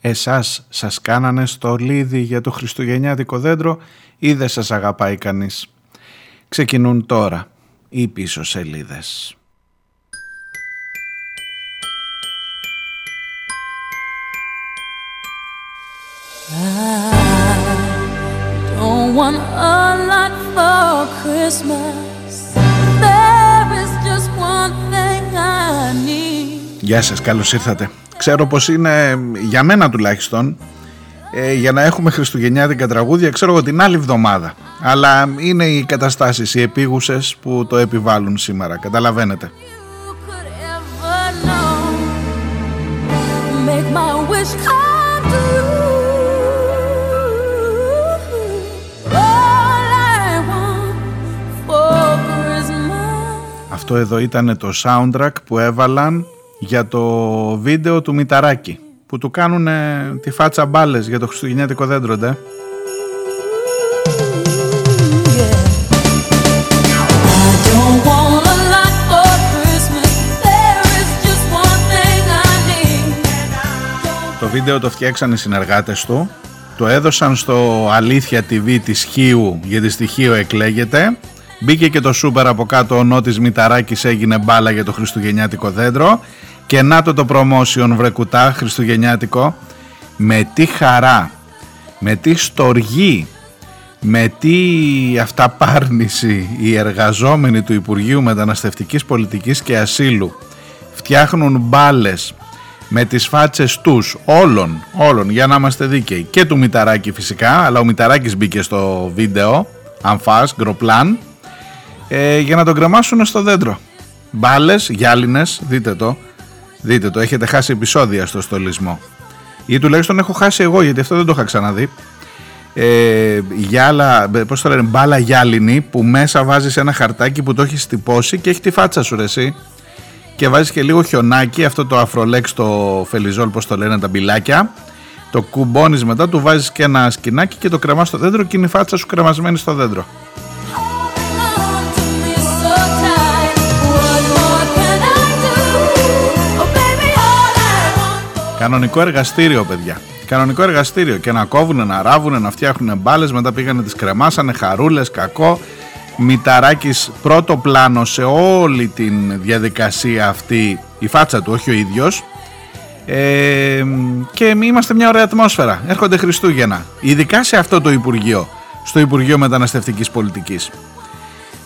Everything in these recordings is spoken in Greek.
Εσάς σας κάνανε στο λίδι για το χριστουγεννιάτικο δέντρο ή δεν σας αγαπάει κανείς; Ξεκινούν τώρα οι πίσω σελίδες. Γεια σας, καλώς ήρθατε. Ξέρω πως είναι, για μένα τουλάχιστον, ε, για να έχουμε χριστουγεννιάτικα τραγούδια, ξέρω εγώ την άλλη εβδομάδα. Αλλά είναι οι καταστάσεις, οι επίγουσες που το επιβάλλουν σήμερα, καταλαβαίνετε. Αυτό εδώ ήταν το soundtrack που έβαλαν για το βίντεο του Μηταράκη που του κάνουν τη φάτσα μπάλες για το χριστουγεννιάτικο δέντρο, ντε. Το βίντεο το φτιάξαν οι συνεργάτες του, το έδωσαν στο Αλήθεια TV της Χίου, γιατί στη Χίου εκλέγεται Μπήκε και το σούπερ από κάτω, ο Νότης Μηταράκης έγινε μπάλα για το χριστουγεννιάτικο δέντρο. Και να το το promotion βρεκουτά χριστουγεννιάτικο. Με τι χαρά, με τι στοργή, με τι αυταπάρνηση οι εργαζόμενοι του Υπουργείου Μεταναστευτικής Πολιτικής και Ασύλου φτιάχνουν μπάλες με τις φάτσες τους όλων, όλων για να είμαστε δίκαιοι. Και του Μηταράκη φυσικά αλλά ο Μηταράκης μπήκε στο βίντεο αμφάς, γκροπλάν ε, για να τον κρεμάσουν στο δέντρο. Μπάλες, γυάλινες, δείτε το. Δείτε το, έχετε χάσει επεισόδια στο στολισμό. Ή τουλάχιστον έχω χάσει εγώ, γιατί αυτό δεν το είχα ξαναδεί. Ε, γυάλα, πώς το λένε, μπάλα γυάλινη που μέσα βάζεις ένα χαρτάκι που το έχεις τυπώσει και έχει τη φάτσα σου ρε εσύ. Και βάζεις και λίγο χιονάκι, αυτό το αφρολέξ το φελιζόλ πώς το λένε τα μπιλάκια. Το κουμπώνεις μετά, του βάζεις και ένα σκινάκι και το κρεμάς στο δέντρο και είναι η φάτσα σου κρεμασμένη στο δέντρο. Κανονικό εργαστήριο, παιδιά. Κανονικό εργαστήριο. Και να κόβουν, να ράβουν, να φτιάχνουν μπάλες. Μετά πήγανε, τις κρεμάσανε, χαρούλες, κακό. Μηταράκης πρώτο πλάνο σε όλη την διαδικασία αυτή. Η φάτσα του, όχι ο ίδιος. Ε, και είμαστε μια ωραία ατμόσφαιρα. Έρχονται Χριστούγεννα. Ειδικά σε αυτό το Υπουργείο, στο Υπουργείο Μεταναστευτικής Πολιτικής.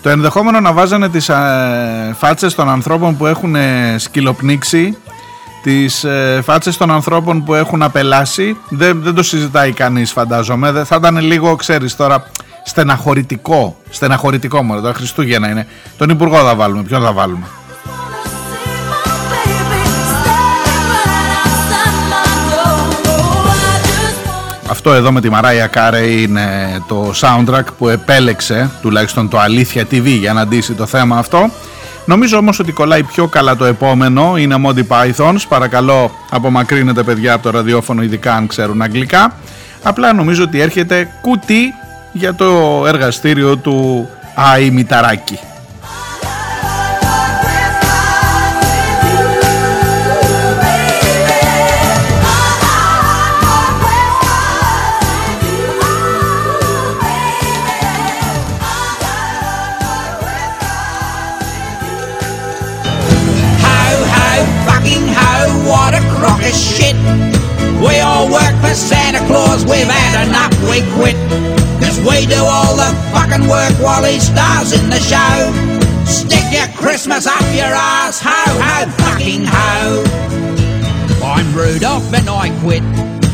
Το ενδεχόμενο να βάζανε τις ε, φάτσες των ανθρώπων που έχουν σκυλοπνίξει τις ε, φάτσες των ανθρώπων που έχουν απελάσει. Δεν, δεν το συζητάει κανείς φαντάζομαι. Θα ήταν λίγο ξέρεις τώρα στεναχωρητικό στεναχωρητικό μόνο. Το Χριστούγεννα είναι. Τον Υπουργό θα βάλουμε. Ποιον θα βάλουμε; Αυτό εδώ με τη Μαράια Κάρε είναι το soundtrack που επέλεξε τουλάχιστον το Αλήθεια TV για να αντίσει το θέμα αυτό Νομίζω όμως ότι κολλάει πιο καλά το επόμενο, είναι Monty Pythons, παρακαλώ απομακρύνετε παιδιά από το ραδιόφωνο ειδικά αν ξέρουν αγγλικά. Απλά νομίζω ότι έρχεται κουτί για το εργαστήριο του Άι Μηταράκη. Stars in the show. Stick your Christmas up your ass, ho ho fucking ho. I'm Rudolph and I quit,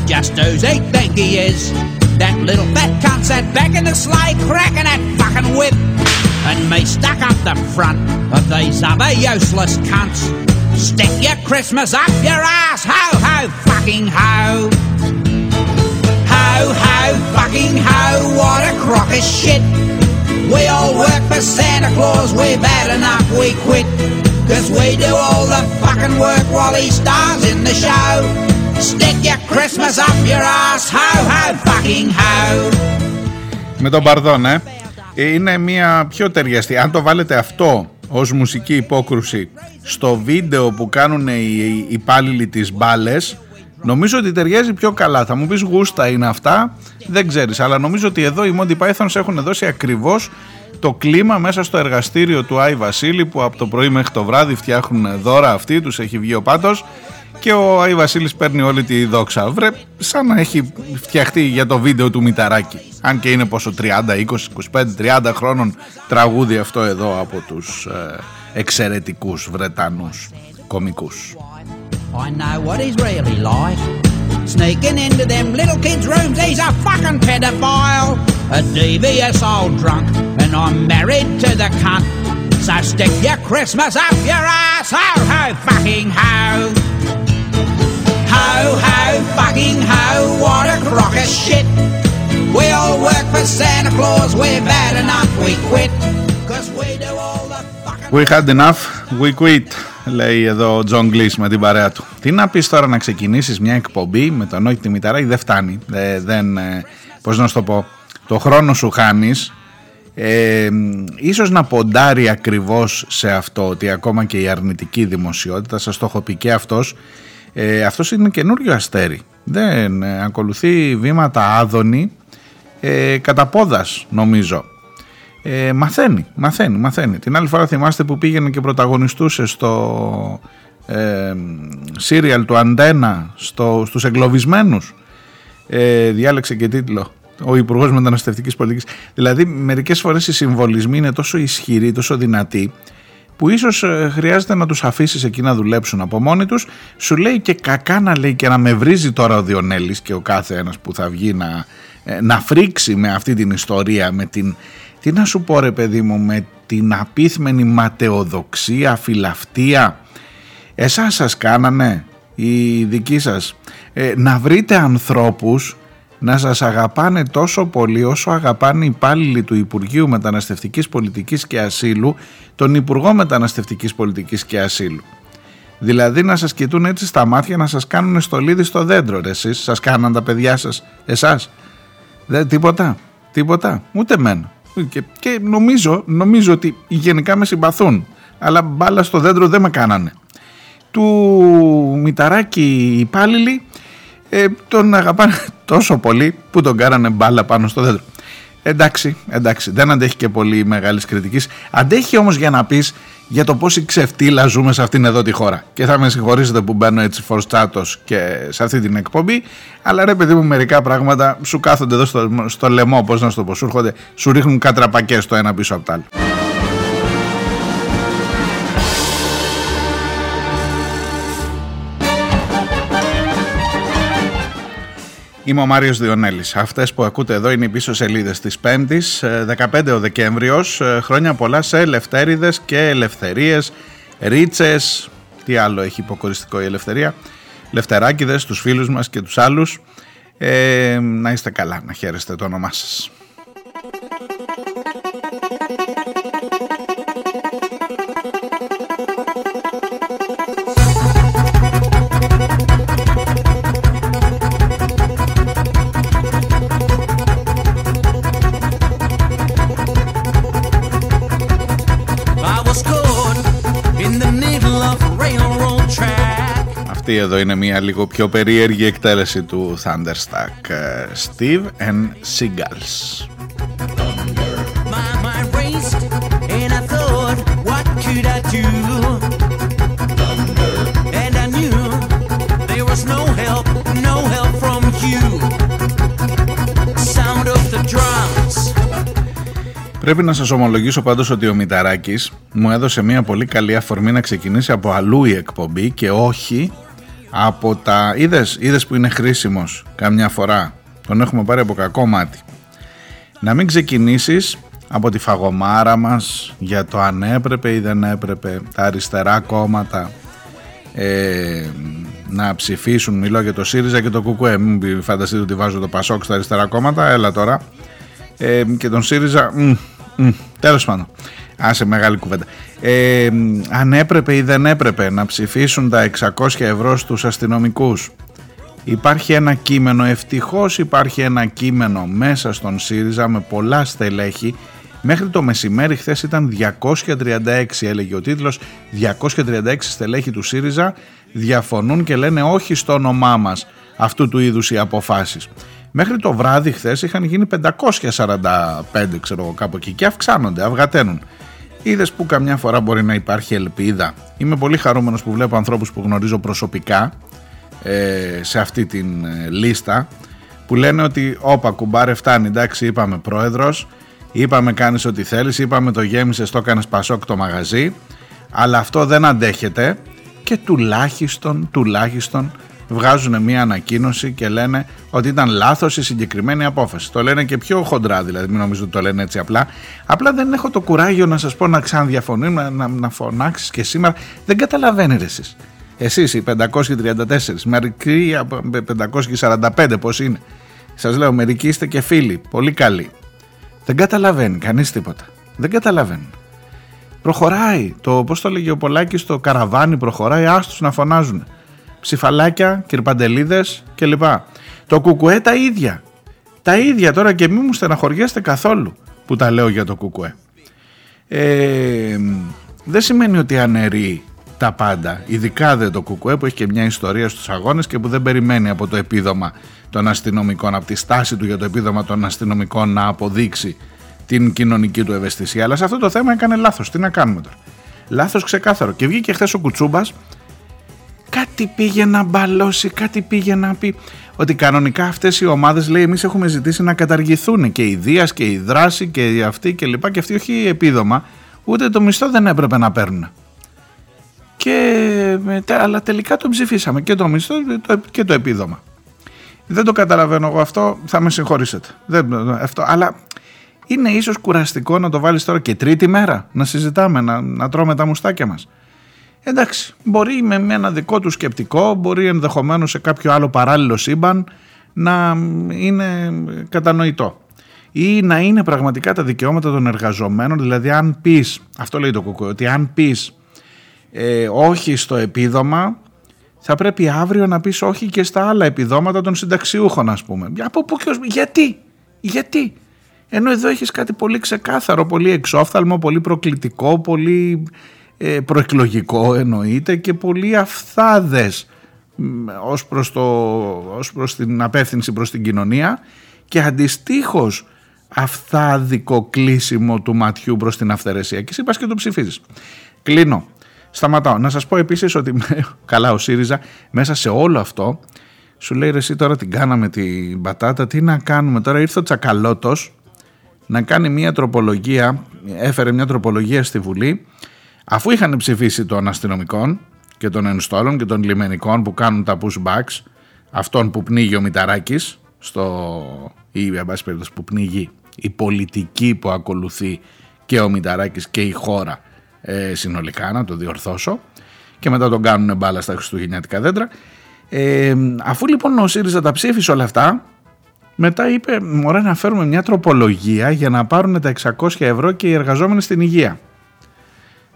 just who's he think he is. That little fat cunt sat back in the sleigh cracking that fucking whip. And me stuck up the front of these other useless cunts. Stick your Christmas up your ass, ho ho fucking ho. Ho ho fucking ho, what a crock of shit. We all work for Santa Claus, we've had enough, we quit. Cause we do all the fucking work while he stars in the show. Stick your Christmas up your ass, ho ho fucking ho. Με τον Παρδόν, ε. Είναι μια πιο ταιριαστή. Αν το βάλετε αυτό ως μουσική υπόκρουση στο βίντεο που κάνουν οι υπάλληλοι της μπάλε, Νομίζω ότι ταιριάζει πιο καλά. Θα μου πεις γούστα είναι αυτά, δεν ξέρεις. Αλλά νομίζω ότι εδώ οι Monty Pythons έχουν δώσει ακριβώς το κλίμα μέσα στο εργαστήριο του Άι Βασίλη που από το πρωί μέχρι το βράδυ φτιάχνουν δώρα αυτοί, τους έχει βγει ο πάτος και ο Άι Βασίλης παίρνει όλη τη δόξα. Βρε, σαν να έχει φτιαχτεί για το βίντεο του Μηταράκη. Αν και είναι πόσο 30, 20, 25, 30 χρόνων τραγούδι αυτό εδώ από τους ε, εξαιρετικούς Βρετανούς κομικούς. I know what he's really like. Sneaking into them little kids' rooms, he's a fucking pedophile. A devious old drunk, and I'm married to the cunt. So stick your Christmas up your ass, ho ho fucking ho. Ho ho fucking ho, what a crock of shit. We all work for Santa Claus, we're bad enough, we quit. Cause we do all the fucking... We had enough, we quit. Λέει εδώ ο Τζον Κλιζ με την παρέα του. Τι να πεις τώρα να ξεκινήσεις μια εκπομπή με τον Όχι τη Μηταράκη δεν φτάνει. Δεν, δεν, ε, πώς να σου το πω, το χρόνο σου χάνεις. Ε, ίσως να ποντάρει ακριβώς σε αυτό ότι ακόμα και η αρνητική δημοσιότητα, σας το έχω πει και αυτός, ε, αυτός είναι καινούριο αστέρι. Δεν ε, ακολουθεί βήματα Άδωνη ε, κατά πόδας νομίζω ε, μαθαίνει, μαθαίνει, μαθαίνει. Την άλλη φορά θυμάστε που πήγαινε και πρωταγωνιστούσε στο ε, σύριαλ του Αντένα στο, στους εγκλωβισμένους. Ε, διάλεξε και τίτλο ο Υπουργός Μεταναστευτικής Πολιτικής. Δηλαδή μερικές φορές οι συμβολισμοί είναι τόσο ισχυροί, τόσο δυνατοί που ίσως ε, χρειάζεται να τους αφήσεις εκεί να δουλέψουν από μόνοι τους σου λέει και κακά να λέει και να με βρίζει τώρα ο Διονέλης και ο κάθε ένας που θα βγει να, ε, να φρίξει με αυτή την ιστορία με την τι να σου πω ρε παιδί μου με την απίθμενη ματαιοδοξία, φιλαυτία; Εσάς σας κάνανε οι δικοί σας ε, να βρείτε ανθρώπους να σας αγαπάνε τόσο πολύ όσο αγαπάνε οι υπάλληλοι του Υπουργείου Μεταναστευτικής Πολιτικής και Ασύλου τον Υπουργό Μεταναστευτικής Πολιτικής και Ασύλου. Δηλαδή να σας κοιτούν έτσι στα μάτια να σας κάνουν στολίδι στο δέντρο ρε, εσείς. Σας κάναν τα παιδιά σας εσάς. Δεν, τίποτα, τίποτα, ούτε μένα και, και νομίζω, νομίζω ότι γενικά με συμπαθούν. Αλλά μπάλα στο δέντρο δεν με κάνανε. Του Μηταράκη οι υπάλληλοι ε, τον αγαπάνε τόσο πολύ που τον κάνανε μπάλα πάνω στο δέντρο. Εντάξει, εντάξει, δεν αντέχει και πολύ μεγάλης κριτικής. Αντέχει όμως για να πεις για το πόση ξεφτύλα ζούμε σε αυτήν εδώ τη χώρα. Και θα με συγχωρήσετε που μπαίνω έτσι φορστάτο και σε αυτή την εκπομπή. Αλλά ρε παιδί μου, μερικά πράγματα σου κάθονται εδώ στο, στο λαιμό, πώς να σου το πω, σου έρχονται, σου ρίχνουν κατραπακές το ένα πίσω από το άλλο. Είμαι ο Μάριος Διονέλης. Αυτές που ακούτε εδώ είναι οι πίσω σελίδες της 5ης, 15 ε, ο Δεκέμβριος. Ε, χρόνια πολλά σε ελευθέριδες και ελευθερίες, ρίτσες, τι άλλο έχει υποκοριστικό η ελευθερία, λευτεράκιδες, τους φίλους μας και τους άλλους. Ε, να είστε καλά, να χαίρεστε το όνομά σας. Αυτή εδώ είναι μια λίγο πιο περίεργη εκτέλεση του Thunderstack ε, Steve and Seagulls. Πρέπει να σας ομολογήσω πάντως ότι ο Μηταράκης μου έδωσε μια πολύ καλή αφορμή να ξεκινήσει από αλλού η εκπομπή και όχι από τα είδες, είδες που είναι χρήσιμος καμιά φορά; Τον έχουμε πάρει από κακό μάτι. Να μην ξεκινήσεις από τη φαγωμάρα μας για το αν έπρεπε ή δεν έπρεπε τα αριστερά κόμματα ε, να ψηφίσουν μιλώ για το ΣΥΡΙΖΑ και το ΚΚΕ. Μην φανταστείτε ότι βάζω το ΠΑΣΟΚ στα αριστερά κόμματα. Έλα τώρα. Ε, και τον ΣΥΡΙΖΑ μ, μ, τέλος πάντων Άσε μεγάλη κουβέντα. Ε, αν έπρεπε ή δεν έπρεπε να ψηφίσουν τα 600 ευρώ στους αστυνομικούς. Υπάρχει ένα κείμενο, ευτυχώς υπάρχει ένα κείμενο μέσα στον ΣΥΡΙΖΑ με πολλά στελέχη Μέχρι το μεσημέρι χθες ήταν 236 έλεγε ο τίτλος 236 στελέχη του ΣΥΡΙΖΑ διαφωνούν και λένε όχι στο όνομά μας αυτού του είδους οι αποφάσεις. Μέχρι το βράδυ χθες είχαν γίνει 545 ξέρω εγώ κάπου εκεί και αυξάνονται, αυγαταίνουν. Είδες που καμιά φορά μπορεί να υπάρχει ελπίδα. Είμαι πολύ χαρούμενος που βλέπω ανθρώπους που γνωρίζω προσωπικά ε, σε αυτή την ε, λίστα που λένε ότι όπα κουμπάρε φτάνει εντάξει είπαμε πρόεδρος είπαμε κάνεις ό,τι θέλεις είπαμε το γέμισες το έκανες πασόκ το μαγαζί αλλά αυτό δεν αντέχεται και τουλάχιστον τουλάχιστον βγάζουν μια ανακοίνωση και λένε ότι ήταν λάθος η συγκεκριμένη απόφαση. Το λένε και πιο χοντρά δηλαδή, μην νομίζω ότι το λένε έτσι απλά. Απλά δεν έχω το κουράγιο να σας πω να ξαναδιαφωνούμε, να, να, να φωνάξεις και σήμερα. Δεν καταλαβαίνετε εσείς. Εσείς οι 534, μερικοί 545 πώς είναι. Σας λέω μερικοί είστε και φίλοι, πολύ καλοί. Δεν καταλαβαίνει κανείς τίποτα. Δεν καταλαβαίνει. Προχωράει. Το, πώς το λέγει ο Πολάκης, το καραβάνι προχωράει, άστους να φωνάζουν ψηφαλάκια, κυρπαντελίδες κλπ. Το κουκουέ τα ίδια. Τα ίδια τώρα και μη μου στεναχωριέστε καθόλου που τα λέω για το κουκουέ. Ε, δεν σημαίνει ότι αναιρεί τα πάντα, ειδικά δεν το κουκουέ που έχει και μια ιστορία στους αγώνες και που δεν περιμένει από το επίδομα των αστυνομικών, από τη στάση του για το επίδομα των αστυνομικών να αποδείξει την κοινωνική του ευαισθησία. Αλλά σε αυτό το θέμα έκανε λάθος. Τι να κάνουμε τώρα. Λάθος ξεκάθαρο. Και βγήκε χθες ο Κουτσούμπας κάτι πήγε να μπαλώσει, κάτι πήγε να πει ότι κανονικά αυτές οι ομάδες λέει εμείς έχουμε ζητήσει να καταργηθούν και η Δίας και η Δράση και η αυτή και λοιπά και αυτοί όχι επίδομα ούτε το μισθό δεν έπρεπε να παίρνουν. Και, αλλά τελικά το ψηφίσαμε και το μισθό και το επίδομα. Δεν το καταλαβαίνω εγώ αυτό, θα με συγχωρήσετε. Δεν, αυτό, αλλά είναι ίσως κουραστικό να το βάλεις τώρα και τρίτη μέρα, να συζητάμε, να, να τρώμε τα μουστάκια μας. Εντάξει, μπορεί με ένα δικό του σκεπτικό, μπορεί ενδεχομένως σε κάποιο άλλο παράλληλο σύμπαν να είναι κατανοητό. Ή να είναι πραγματικά τα δικαιώματα των εργαζομένων, δηλαδή αν πεις, αυτό λέει το κουκού, ότι αν πεις ε, όχι στο επίδομα, θα πρέπει αύριο να πεις όχι και στα άλλα επιδόματα των συνταξιούχων ας πούμε. Από πού και γιατί, γιατί. Ενώ εδώ έχεις κάτι πολύ ξεκάθαρο, πολύ εξόφθαλμο, πολύ προκλητικό, πολύ ε, προεκλογικό εννοείται και πολύ αφθάδες ως προς, το, ως προς την απεύθυνση προς την κοινωνία και αντιστοίχως αφθάδικο κλείσιμο του ματιού προς την αυθαιρεσία και εσύ πας και το ψηφίζεις. Κλείνω. Σταματάω. Να σας πω επίσης ότι καλά ο ΣΥΡΙΖΑ μέσα σε όλο αυτό σου λέει ρε εσύ τώρα την κάναμε την πατάτα τι να κάνουμε τώρα ήρθε ο Τσακαλώτος να κάνει μια τροπολογία έφερε μια τροπολογία στη Βουλή Αφού είχαν ψηφίσει των αστυνομικών και των ενστόλων και των λιμενικών που κάνουν τα pushbacks, αυτόν που πνίγει ο Μηταράκης, στο, ή που πνίγει η πολιτική που ακολουθεί και ο Μηταράκης και η χώρα ε, συνολικά, να το διορθώσω, και μετά τον κάνουν μπάλα στα χριστουγεννιάτικα δέντρα. Ε, αφού λοιπόν ο ΣΥΡΙΖΑ τα ψήφισε όλα αυτά, μετά είπε: Μωρέ, να φέρουμε μια τροπολογία για να πάρουν τα 600 ευρώ και οι εργαζόμενοι στην υγεία.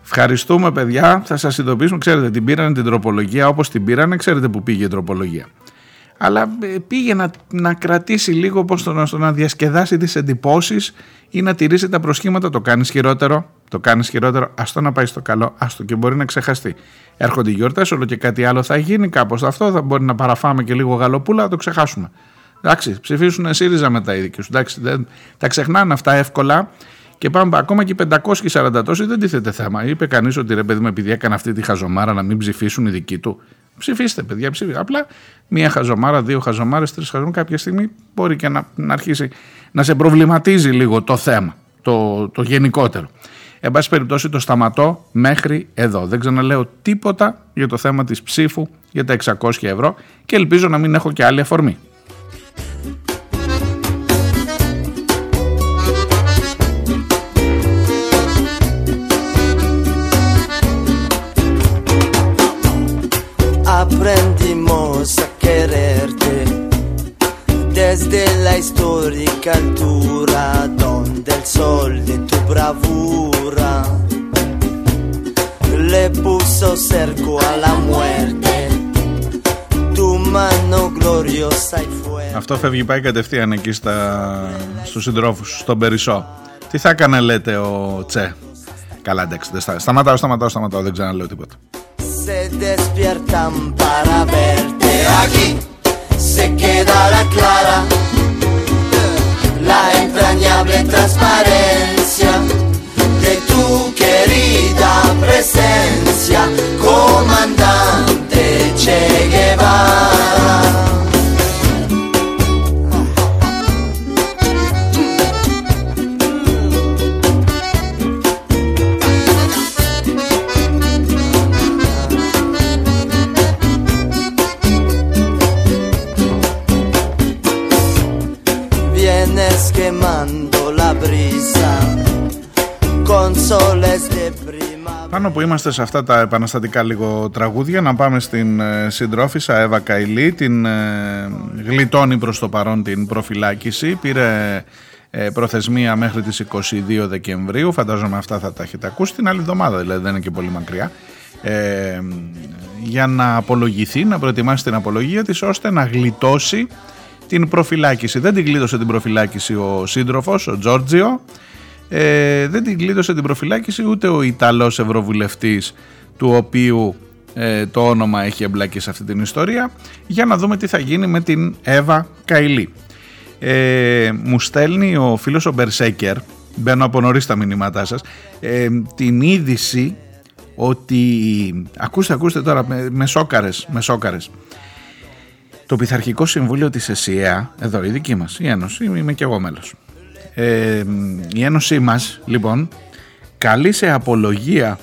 Ευχαριστούμε παιδιά, θα σας ειδοποιήσουμε, ξέρετε την πήραν την τροπολογία όπως την πήραν, ξέρετε που πήγε η τροπολογία. Αλλά ε, πήγε να, να κρατήσει λίγο πώς το, στο να διασκεδάσει τις εντυπώσεις ή να τηρήσει τα προσχήματα, το κάνεις χειρότερο, το κάνεις χειρότερο, το να πάει στο καλό, άστο και μπορεί να ξεχαστεί. Έρχονται οι γιορτές, όλο και κάτι άλλο θα γίνει, κάπως αυτό θα μπορεί να παραφάμε και λίγο γαλοπούλα, θα το ξεχάσουμε. Εντάξει, ψηφίσουν ΣΥΡΙΖΑ μετά οι δικοί σου. Εντάξει, δεν, τα ξεχνάνε αυτά εύκολα και πάμε ακόμα και 540 τόσοι δεν τίθεται θέμα. Είπε κανείς ότι ρε παιδί μου, επειδή έκανε αυτή τη χαζομάρα να μην ψηφίσουν οι δικοί του. Ψηφίστε, παιδιά, ψηφίστε. Απλά μία χαζομάρα, δύο χαζομάρες, τρεις χαζομάρες. Κάποια στιγμή μπορεί και να, να αρχίσει να σε προβληματίζει λίγο το θέμα, το, το γενικότερο. Εν πάση περιπτώσει το σταματώ μέχρι εδώ. Δεν ξαναλέω τίποτα για το θέμα της ψήφου για τα 600 ευρώ και ελπίζω να μην έχω και άλλη αφορμή. Desde la histórica altura donde el sol de tu bravura le puso cerco a la muerte. Tu mano gloriosa y fuerte. Αυτό φεύγει πάει κατευθείαν εκεί στα, στους συντρόφους, στον Περισσό. Τι θα έκανε λέτε ο Τσε; Καλά εντάξει, σταματάω, σταματάω, σταματάω, δεν ξαναλέω τίποτα. Se despiertan para verte aquí, se queda la clara, entrañable transparencia de tu querida presencia, comandante Che Πάνω που είμαστε σε αυτά τα επαναστατικά λίγο τραγούδια να πάμε στην ε, συντρόφισσα Εύα Καηλή την ε, γλιτώνει προς το παρόν την προφυλάκηση. Πήρε ε, προθεσμία μέχρι τις 22 Δεκεμβρίου. Φαντάζομαι αυτά θα τα έχετε ακούσει. Την άλλη εβδομάδα δηλαδή δεν είναι και πολύ μακριά. Ε, για να απολογηθεί, να προετοιμάσει την απολογία της ώστε να γλιτώσει την προφυλάκηση. Δεν την γλίτωσε την προφυλάκηση ο σύντροφος, ο Τζόρτζιο, ε, δεν την κλείδωσε την προφυλάκηση ούτε ο Ιταλός Ευρωβουλευτής του οποίου ε, το όνομα έχει εμπλακεί σε αυτή την ιστορία για να δούμε τι θα γίνει με την Εύα Καηλή. Ε, μου στέλνει ο φίλος ο Μπερσέκερ, μπαίνω από νωρίς τα μηνύματά σας, ε, την είδηση ότι, ακούστε ακούστε τώρα με, με σόκαρες, με σόκαρες. Το Πειθαρχικό Συμβούλιο της ΕΣΥΑ, εδώ η δική μας, η Ένωση, είμαι και εγώ μέλος, ε, η Ένωσή μας λοιπόν καλεί σε απολογία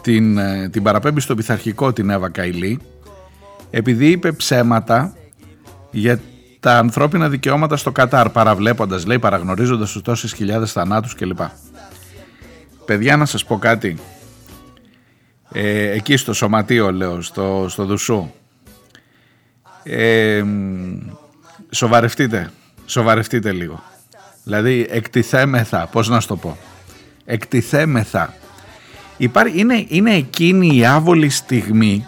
την, ε, την παραπέμπει στο πειθαρχικό την Εύα Καηλή επειδή είπε ψέματα για τα ανθρώπινα δικαιώματα στο Κατάρ παραβλέποντας λέει παραγνωρίζοντας τους τόσες χιλιάδες θανάτους κλπ. Παιδιά να σας πω κάτι. Ε, εκεί στο σωματείο λέω στο, στο Δουσού. Ε, σοβαρευτείτε σοβαρευτείτε λίγο Δηλαδή εκτιθέμεθα, πώς να σου το πω. Εκτιθέμεθα. Υπάρχει, είναι, είναι εκείνη η άβολη στιγμή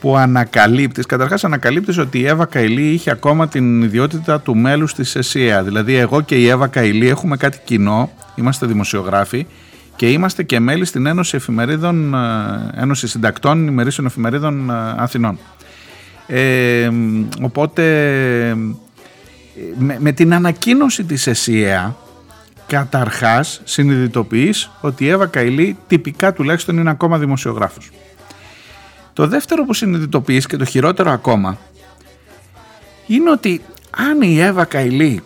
που ανακαλύπτεις, καταρχάς ανακαλύπτεις ότι η Εύα Καηλή είχε ακόμα την ιδιότητα του μέλους της ΕΣΥΑ. Δηλαδή εγώ και η Εύα Καηλή έχουμε κάτι κοινό, είμαστε δημοσιογράφοι και είμαστε και μέλη στην Ένωση Εφημερίδων, ε, Ένωση Συντακτών Ημερήσεων Εφημερίδων ε, Αθηνών. Ε, οπότε με, την ανακοίνωση της ΕΣΥΑ καταρχάς συνειδητοποιείς ότι η Εύα Καηλή τυπικά τουλάχιστον είναι ακόμα δημοσιογράφος. Το δεύτερο που συνειδητοποιείς και το χειρότερο ακόμα είναι ότι αν η Εύα Καηλή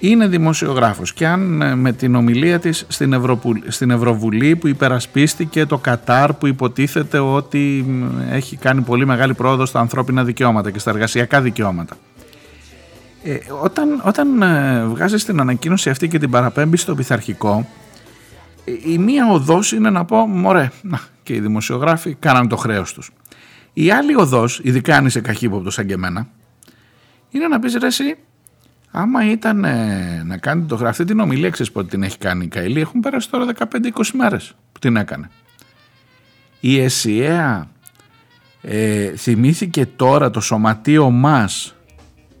είναι δημοσιογράφος και αν ε, με την ομιλία της στην, στην Ευρωβουλή που υπερασπίστηκε το Κατάρ που υποτίθεται ότι έχει κάνει πολύ μεγάλη πρόοδο στα ανθρώπινα δικαιώματα και στα εργασιακά δικαιώματα ε, όταν όταν ε, βγάζεις την ανακοίνωση αυτή και την παραπέμπεις στο πειθαρχικό ε, η μία οδός είναι να πω μωρέ να, και οι δημοσιογράφοι κάναν το χρέος τους η άλλη οδός, ειδικά αν είσαι καχύποπτος σαν και εμένα είναι να πεις ρε εσύ άμα ήταν ε, να κάνει το αυτή την ομιλία ξέρεις πότε την έχει κάνει η Καηλή; Έχουν περάσει τώρα 15-20 μέρες που την έκανε. Η ΕΣΥΑ ε, θυμήθηκε τώρα το σωματείο μας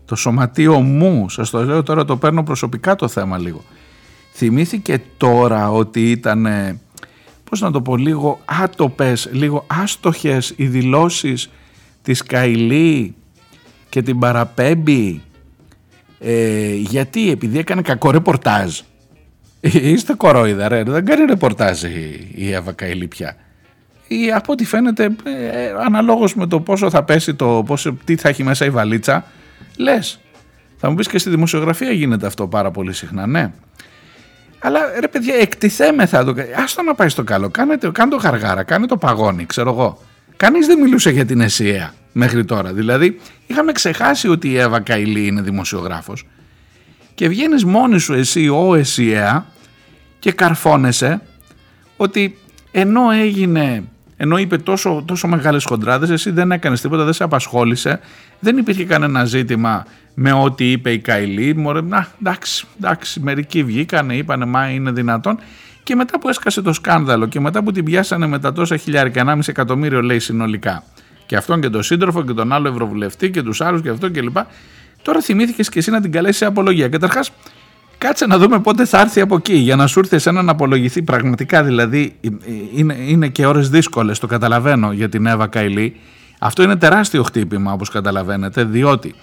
το σωματείο μου, σας το λέω τώρα το παίρνω προσωπικά το θέμα λίγο. Θυμήθηκε τώρα ότι ήταν, πώς να το πω, λίγο άτοπες, λίγο άστοχες οι δηλώσεις της Καηλή και την παραπέμπει ε, γιατί επειδή έκανε κακό ρεπορτάζ. Είστε κορόιδα ρε, δεν κάνει ρεπορτάζ η, η Εύα Καηλή πια. Ή από ό,τι φαίνεται ε, αναλόγως με το πόσο θα πέσει το, πόσο, τι θα έχει μέσα η βαλίτσα Λες. Θα μου πεις και στη δημοσιογραφία γίνεται αυτό πάρα πολύ συχνά, ναι. Αλλά ρε παιδιά, εκτιθέμεθα το. Άστο να πάει στο καλό. Κάνε το, κάνε το γαργάρα, κάνε το παγόνι, ξέρω εγώ. Κανείς δεν μιλούσε για την ΕΣΥΑ μέχρι τώρα. Δηλαδή, είχαμε ξεχάσει ότι η Εύα Καηλή είναι δημοσιογράφος και βγαίνεις μόνη σου εσύ, ο ΕΣΥΑ, και καρφώνεσαι ότι ενώ έγινε ενώ είπε τόσο, τόσο μεγάλες χοντράδες, εσύ δεν έκανες τίποτα, δεν σε απασχόλησε, δεν υπήρχε κανένα ζήτημα με ό,τι είπε η Καηλή, μωρέ, να, εντάξει, εντάξει, μερικοί βγήκανε, είπανε, μα είναι δυνατόν, και μετά που έσκασε το σκάνδαλο και μετά που την πιάσανε με τα τόσα χιλιάρικα, 1,5 εκατομμύριο λέει συνολικά, και αυτόν και τον σύντροφο και τον άλλο ευρωβουλευτή και τους άλλους και αυτό κλπ. Τώρα θυμήθηκες και εσύ να την καλέσεις σε απολογία. Καταρχάς, Κάτσε να δούμε πότε θα έρθει από εκεί για να σου έρθει εσένα να απολογηθεί πραγματικά. Δηλαδή είναι, είναι και ώρες δύσκολες, το καταλαβαίνω για την Εύα Καηλή. Αυτό είναι τεράστιο χτύπημα όπως καταλαβαίνετε διότι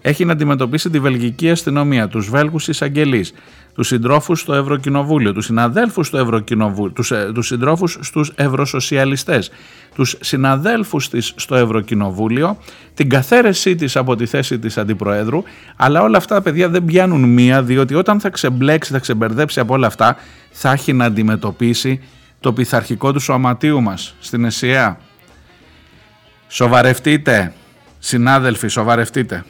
έχει να αντιμετωπίσει τη βελγική αστυνομία, τους Βέλγους εισαγγελείς, τους συντρόφους στο Ευρωκοινοβούλιο, τους συναδέλφους στο Ευρωκοινοβούλιο, τους, ε, τους συντρόφους στους Ευρωσοσιαλιστές, τους συναδέλφους της στο Ευρωκοινοβούλιο, την καθαίρεσή της από τη θέση της Αντιπροέδρου, αλλά όλα αυτά παιδιά δεν πιάνουν μία, διότι όταν θα ξεμπλέξει, θα ξεμπερδέψει από όλα αυτά, θα έχει να αντιμετωπίσει το πειθαρχικό του σωματείου μας στην ΕΣΥΑ. Σοβαρευτείτε, συνάδελφοι, σοβαρευτείτε.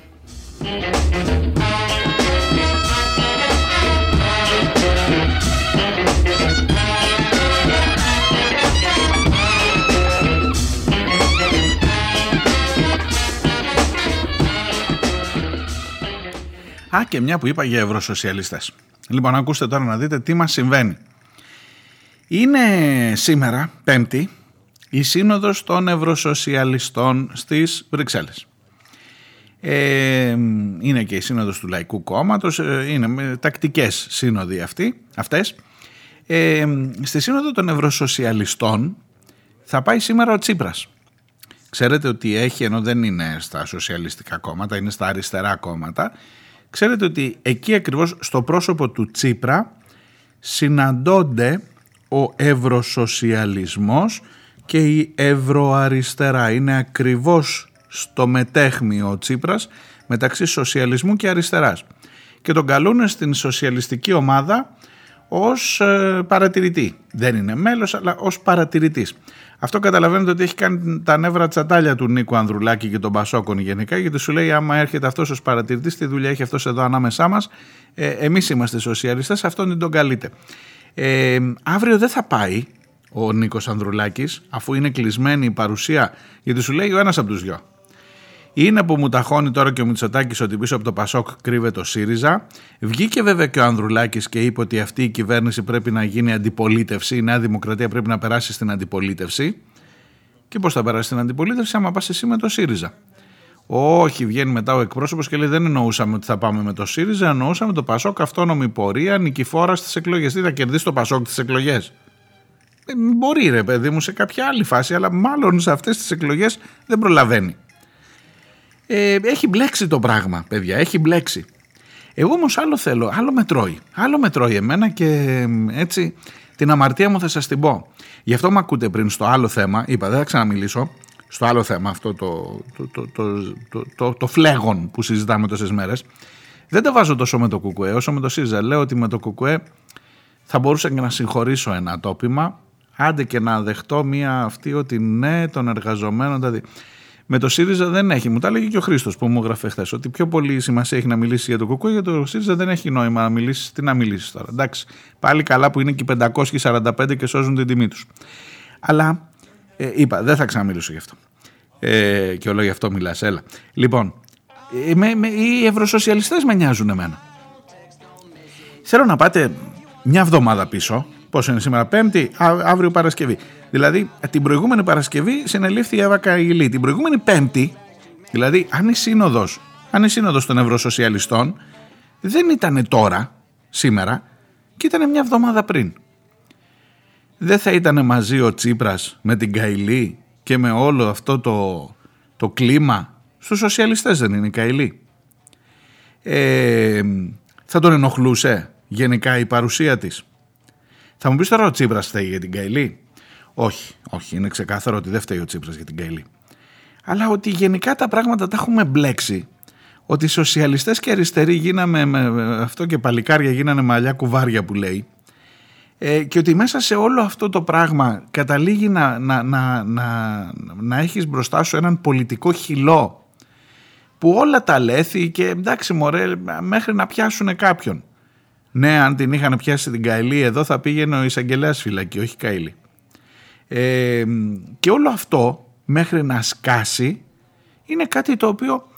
Α, και μια που είπα για ευρωσοσιαλιστές. Λοιπόν, ακούστε τώρα να δείτε τι μας συμβαίνει. Είναι σήμερα, πέμπτη, η σύνοδος των ευρωσοσιαλιστών στις Βρυξέλλες. Ε, είναι και η σύνοδος του Λαϊκού Κόμματος, ε, είναι τακτικές σύνοδοι αυτοί, αυτές. Ε, στη σύνοδο των ευρωσοσιαλιστών θα πάει σήμερα ο Τσίπρας. Ξέρετε ότι έχει, ενώ δεν είναι στα σοσιαλιστικά κόμματα, είναι στα αριστερά κόμματα, Ξέρετε ότι εκεί ακριβώς στο πρόσωπο του Τσίπρα συναντώνται ο ευρωσοσιαλισμός και η ευρωαριστερά. Είναι ακριβώς στο μετέχμιο ο Τσίπρας μεταξύ σοσιαλισμού και αριστεράς. Και τον καλούν στην σοσιαλιστική ομάδα ως ε, παρατηρητή. Δεν είναι μέλος αλλά ως παρατηρητής. Αυτό καταλαβαίνετε ότι έχει κάνει τα νεύρα τσατάλια του Νίκου Ανδρουλάκη και των Πασόκων γενικά, γιατί σου λέει: Άμα έρχεται αυτός ως παρατηρητής, τι δουλειά έχει αυτός εδώ ανάμεσά μας. Ε, Εμείς είμαστε σοσιαλιστές, αυτόν δεν τον καλείται. Ε, αύριο δεν θα πάει ο Νίκος Ανδρουλάκης, αφού είναι κλεισμένη η παρουσία, γιατί σου λέει ο ένας από τους δυο. Είναι που μου ταχώνει τώρα και ο Μητσοτάκης ότι πίσω από το Πασόκ κρύβεται ο ΣΥΡΙΖΑ. Βγήκε βέβαια και ο Ανδρουλάκης και είπε ότι αυτή η κυβέρνηση πρέπει να γίνει αντιπολίτευση. Η Νέα Δημοκρατία πρέπει να περάσει στην αντιπολίτευση. Και πώς θα περάσει στην αντιπολίτευση, άμα πας εσύ με το ΣΥΡΙΖΑ. Όχι, βγαίνει μετά ο εκπρόσωπος και λέει: Δεν εννοούσαμε ότι θα πάμε με το ΣΥΡΙΖΑ, εννοούσαμε το Πασόκ αυτόνομη πορεία, νικηφόρα στις εκλογές. Τι θα κερδίσει το Πασόκ τις εκλογές; Ε, μπορεί ρε παιδί μου σε κάποια άλλη φάση, αλλά μάλλον σε αυτές τις εκλογές δεν προλαβαίνει. Ε, έχει μπλέξει το πράγμα, παιδιά, έχει μπλέξει. Εγώ όμως άλλο θέλω, άλλο με τρώει. Άλλο με τρώει εμένα και έτσι την αμαρτία μου θα σας την πω. Γι' αυτό με ακούτε πριν στο άλλο θέμα, είπα δεν θα ξαναμιλήσω, στο άλλο θέμα αυτό το, το, το, το, το, το φλέγον που συζητάμε τόσες μέρες. Δεν το βάζω τόσο με το κουκουέ όσο με το ΣΥΡΙΖΑ. Λέω ότι με το κουκουέ θα μπορούσα και να συγχωρήσω ένα τόπιμα, άντε και να δεχτώ μία αυτή ότι ναι των εργαζομένων, δηλαδή με το ΣΥΡΙΖΑ δεν έχει. Μου τα έλεγε και ο Χρήστος που μου έγραφε χθες. Ότι πιο πολύ σημασία έχει να μιλήσει για το Κουκού, για το ΣΥΡΙΖΑ δεν έχει νόημα να μιλήσει. Τι να μιλήσεις τώρα. Εντάξει, πάλι καλά που είναι και 545 και σώζουν την τιμή τους. Αλλά ε, είπα, δεν θα ξαναμιλήσω γι' αυτό. Ε, και όλο γι' αυτό μιλάς. Έλα. Λοιπόν, ε, με, με, οι ευρωσοσιαλιστές με νοιάζουν εμένα. Θέλω να πάτε μια εβδομάδα πίσω. Πόσο είναι σήμερα, Πέμπτη, αύριο Παρασκευή. Δηλαδή, την προηγούμενη Παρασκευή συνελήφθη η Εύα Καηλή. Την προηγούμενη Πέμπτη, δηλαδή, αν η σύνοδος αν η σύνοδος των Ευρωσοσιαλιστών δεν ήταν τώρα, σήμερα, και ήταν μια εβδομάδα πριν. Δεν θα ήταν μαζί ο Τσίπρας με την Καηλή και με όλο αυτό το, το κλίμα; Στους σοσιαλιστές δεν είναι η Καηλή. Ε, θα τον ενοχλούσε γενικά η παρουσία της; Θα μου πεις τώρα ο Τσίπρας φταίει για την Καηλή. Όχι, όχι, είναι ξεκάθαρο ότι δεν φταίει ο Τσίπρας για την Καηλή. Αλλά ότι γενικά τα πράγματα τα έχουμε μπλέξει. Ότι οι σοσιαλιστές και αριστεροί γίναμε με αυτό και παλικάρια γίνανε μαλλιά κουβάρια που λέει. Ε, και ότι μέσα σε όλο αυτό το πράγμα καταλήγει να, να, να, να, να έχεις μπροστά σου έναν πολιτικό χυλό που όλα τα λέθη και εντάξει μωρέ μέχρι να πιάσουν κάποιον. Ναι, αν την είχαν πιάσει την Καηλή εδώ θα πήγαινε ο εισαγγελέας φυλακή, όχι Καηλή. Ε, και όλο αυτό μέχρι να σκάσει είναι κάτι το οποίο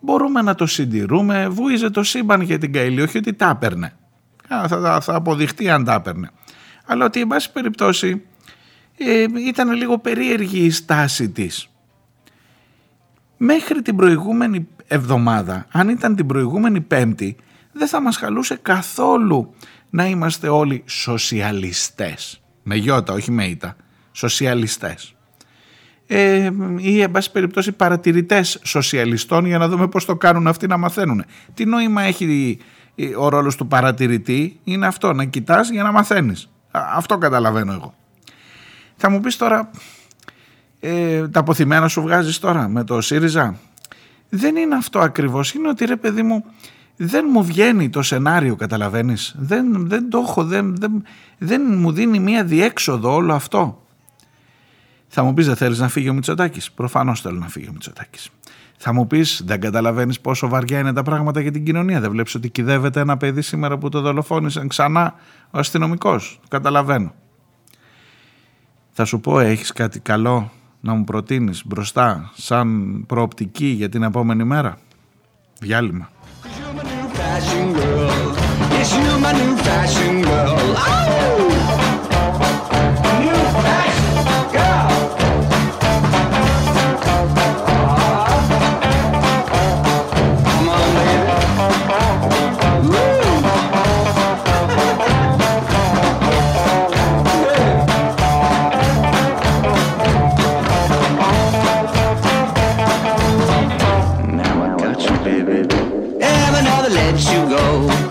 μπορούμε να το συντηρούμε. Βούιζε το σύμπαν για την Καηλή, όχι ότι τα έπαιρνε. Θα, θα αποδειχτεί αν τα έπαιρνε. Αλλά ότι εν πάση περιπτώσει ε, ήταν λίγο περίεργη η στάση της. Μέχρι την προηγούμενη εβδομάδα, αν ήταν την προηγούμενη πέμπτη, δεν θα μας χαλούσε καθόλου να είμαστε όλοι σοσιαλιστές. Με γιώτα, όχι με ήττα. Σοσιαλιστές. Ε, ή εν πάση περιπτώσει παρατηρητές σοσιαλιστών για να δούμε πώς το κάνουν αυτοί να μαθαίνουν. Τι νόημα έχει ο ρόλος του παρατηρητή είναι αυτό, να κοιτάς για να μαθαίνεις. Αυτό καταλαβαίνω εγώ. Θα μου πεις τώρα, ε, τα αποθυμένα σου βγάζεις τώρα με το ΣΥΡΙΖΑ; Δεν είναι αυτό ακριβώς, είναι ότι ρε παιδί μου δεν μου βγαίνει το σενάριο καταλαβαίνεις. Δεν, δεν το έχω, δεν, δεν, δεν μου δίνει μία διέξοδο όλο αυτό. Θα μου πεις δεν θέλεις να φύγει ο Μητσοτάκης; Προφανώς θέλω να φύγει ο Μητσοτάκης. Θα μου πεις δεν καταλαβαίνεις πόσο βαριά είναι τα πράγματα για την κοινωνία. Δεν βλέπεις ότι κυδεύεται ένα παιδί σήμερα που το δολοφόνησαν ξανά ο αστυνομικός. Καταλαβαίνω. Θα σου πω έχεις κάτι καλό να μου προτείνεις μπροστά σαν προοπτική για την επόμενη μέρα; Διάλειμμα. fashion girl. Yes, you're my new fashion girl. Oh! let you go.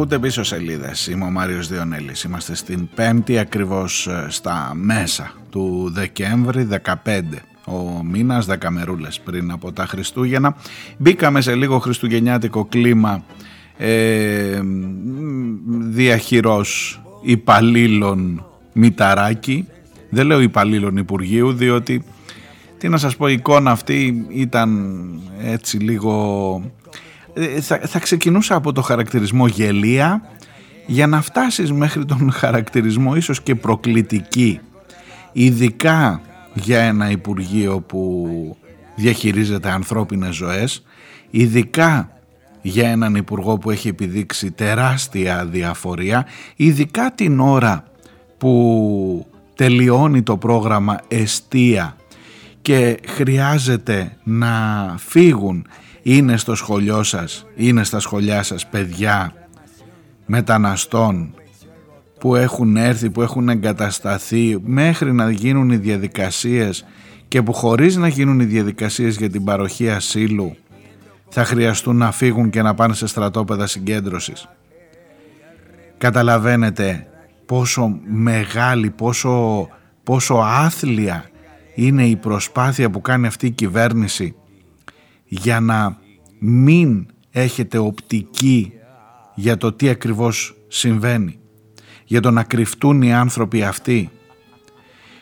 Ακούτε πίσω σελίδες. Είμαι ο Μάριος Διονέλης. Είμαστε στην πέμπτη ακριβώς ε, στα μέσα του Δεκέμβρη 15 ο μήνας, δέκα μερούλες πριν από τα Χριστούγεννα. Μπήκαμε σε λίγο χριστουγεννιάτικο κλίμα ε, διαχειρός υπαλλήλων Μηταράκη. Δεν λέω υπαλλήλων Υπουργείου διότι τι να σας πω η εικόνα αυτή ήταν έτσι λίγο ε, θα, θα ξεκινούσα από το χαρακτηρισμό γελία. Για να φτάσεις μέχρι τον χαρακτηρισμό ίσως και προκλητική ειδικά για ένα Υπουργείο που διαχειρίζεται ανθρώπινες ζωές ειδικά για έναν Υπουργό που έχει επιδείξει τεράστια διαφορία ειδικά την ώρα που τελειώνει το πρόγραμμα εστία και χρειάζεται να φύγουν είναι στο σχολείο σας, είναι στα σχολιά σας παιδιά μεταναστών που έχουν έρθει, που έχουν εγκατασταθεί μέχρι να γίνουν οι διαδικασίες και που χωρίς να γίνουν οι διαδικασίες για την παροχή ασύλου θα χρειαστούν να φύγουν και να πάνε σε στρατόπεδα συγκέντρωσης. Καταλαβαίνετε πόσο μεγάλη, πόσο, πόσο άθλια είναι η προσπάθεια που κάνει αυτή η κυβέρνηση για να μην έχετε οπτική για το τι ακριβώς συμβαίνει, για το να κρυφτούν οι άνθρωποι αυτοί.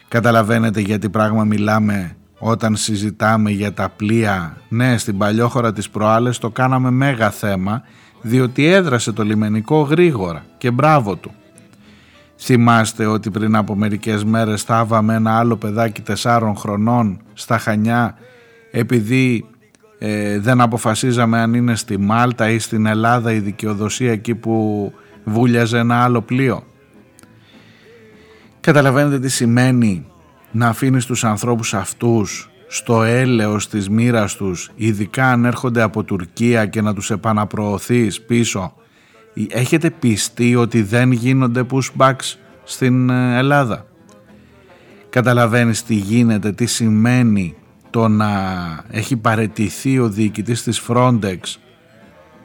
Καταλαβαίνετε γιατί πράγμα μιλάμε όταν συζητάμε για τα πλοία. Ναι, στην παλιόχώρα της προάλλες το κάναμε μέγα θέμα, διότι έδρασε το λιμενικό γρήγορα και μπράβο του. Θυμάστε ότι πριν από μερικές μέρες θάβαμε ένα άλλο παιδάκι τεσσάρων χρονών στα Χανιά επειδή ε, δεν αποφασίζαμε αν είναι στη Μάλτα ή στην Ελλάδα η δικαιοδοσία εκεί που βούλιαζε ένα άλλο πλοίο. Καταλαβαίνετε τι σημαίνει να αφήνεις τους ανθρώπους αυτούς στο έλεος της μοίρας τους, ειδικά αν έρχονται από Τουρκία και να τους επαναπροωθείς πίσω. Έχετε πιστεί ότι δεν γίνονται pushbacks στην ε, Ελλάδα; Καταλαβαίνεις τι γίνεται, τι σημαίνει το να έχει παρετηθεί ο διοικητής της Frontex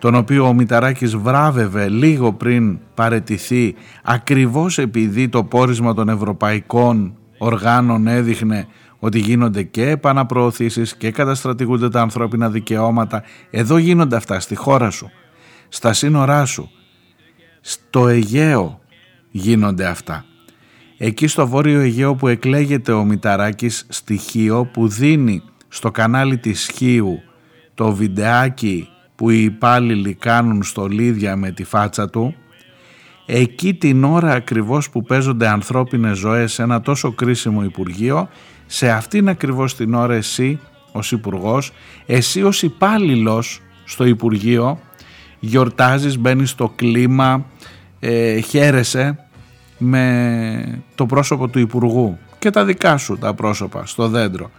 τον οποίο ο Μηταράκης βράβευε λίγο πριν παρετηθεί ακριβώς επειδή το πόρισμα των ευρωπαϊκών οργάνων έδειχνε ότι γίνονται και επαναπροωθήσεις και καταστρατηγούνται τα ανθρώπινα δικαιώματα. Εδώ γίνονται αυτά στη χώρα σου, στα σύνορά σου, στο Αιγαίο γίνονται αυτά. Εκεί στο Βόρειο Αιγαίο που εκλέγεται ο Μηταράκης στοιχείο που δίνει στο κανάλι της Χίου το βιντεάκι που οι υπάλληλοι κάνουν στολίδια με τη φάτσα του εκεί την ώρα ακριβώς που παίζονται ανθρώπινες ζωές σε ένα τόσο κρίσιμο Υπουργείο σε αυτήν ακριβώς την ώρα εσύ ως υπουργός, εσύ ως υπάλληλος στο Υπουργείο γιορτάζεις, μπαίνεις στο κλίμα, ε, χαίρεσαι με το πρόσωπο του Υπουργού και τα δικά σου τα πρόσωπα στο δέντρο.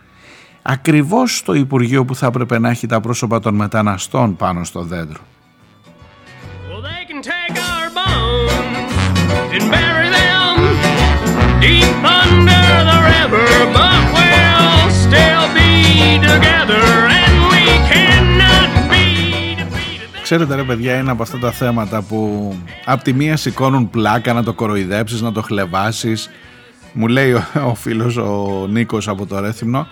Ακριβώς στο Υπουργείο που θα έπρεπε να έχει τα πρόσωπα των μεταναστών πάνω στο δέντρο. Ξέρετε ρε παιδιά είναι από αυτά τα θέματα που απ' τη μία σηκώνουν πλάκα να το κοροϊδέψεις, να το χλεβάσεις. Μου λέει ο, ο φίλος ο Νίκος από το Ρέθυμνο,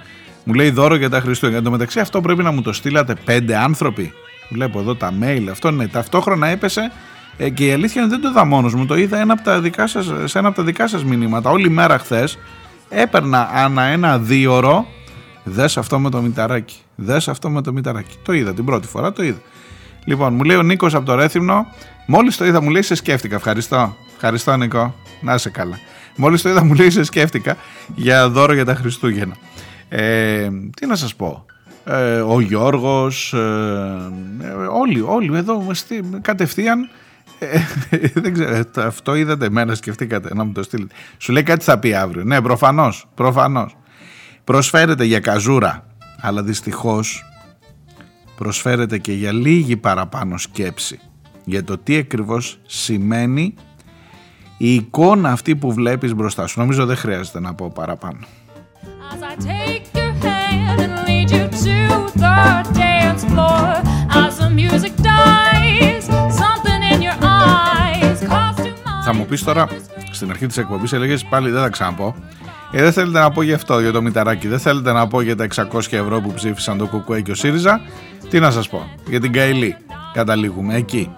μου λέει δώρο για τα Χριστούγεννα. Εν τω μεταξύ αυτό πρέπει να μου το στείλατε πέντε άνθρωποι. Βλέπω εδώ τα mail, αυτό ναι. Ταυτόχρονα έπεσε ε, και η αλήθεια είναι δεν το είδα μόνος μου. Το είδα ένα από τα δικά σας, σε ένα από τα δικά σας μηνύματα. Όλη μέρα χθες έπαιρνα ανά ένα δίωρο Δες αυτό με το μηταράκι. Δες αυτό με το μηταράκι. Το είδα την πρώτη φορά, το είδα. Λοιπόν, μου λέει ο Νίκος από το Ρέθυμνο, μόλις το είδα, μου λέει σε σκέφτηκα. Ευχαριστώ. Ευχαριστώ, Νίκο. Να είσαι καλά. Μόλις το είδα, μου λέει σε σκέφτηκα για δώρο για τα Χριστούγεννα. Ε, τι να σας πω. Ε, ο Γιώργος, ε, όλοι, όλοι εδώ κατευθείαν ε, δεν ξέρω, αυτό είδατε εμένα, σκεφτήκατε να μου το στείλετε. Σου λέει κάτι θα πει αύριο. Ναι, προφανώς, προφανώς. Προσφέρεται για καζούρα, αλλά δυστυχώς προσφέρεται και για λίγη παραπάνω σκέψη για το τι ακριβώς σημαίνει η εικόνα αυτή που βλέπεις μπροστά σου. Νομίζω δεν χρειάζεται να πω παραπάνω. As πεις τώρα στην αρχή της εκπομπής, έλεγες πάλι δεν θα ξαναπώ. Ε, δεν θέλετε να πω γι' αυτό, για το Μηταράκι. Δεν θέλετε να πω για τα 600 ευρώ που ψήφισαν το Κουκουέ και ο ΣΥΡΙΖΑ. Τι να σας πω. Για την Καηλή. Καταλήγουμε εκεί.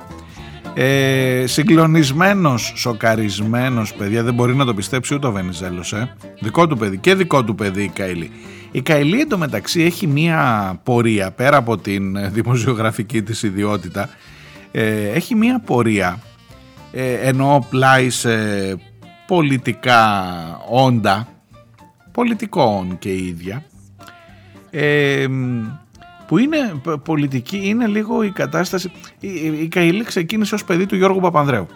Ε, Συγκλονισμένος, σοκαρισμένος, παιδιά, δεν μπορεί να το πιστέψει ούτε ο Βενιζέλος. Ε. Δικό του παιδί και δικό του παιδί η Καηλή. Η Καηλή εντωμεταξύ έχει μία πορεία πέρα από την δημοσιογραφική της ιδιότητα. Ε, έχει μία πορεία ε, ενώ πλάι σε πολιτικά όντα πολιτικών και η ίδια ε, που είναι πολιτική, είναι λίγο η κατάσταση. Η, η Καηλή ξεκίνησε ως παιδί του Γιώργου Παπανδρέου.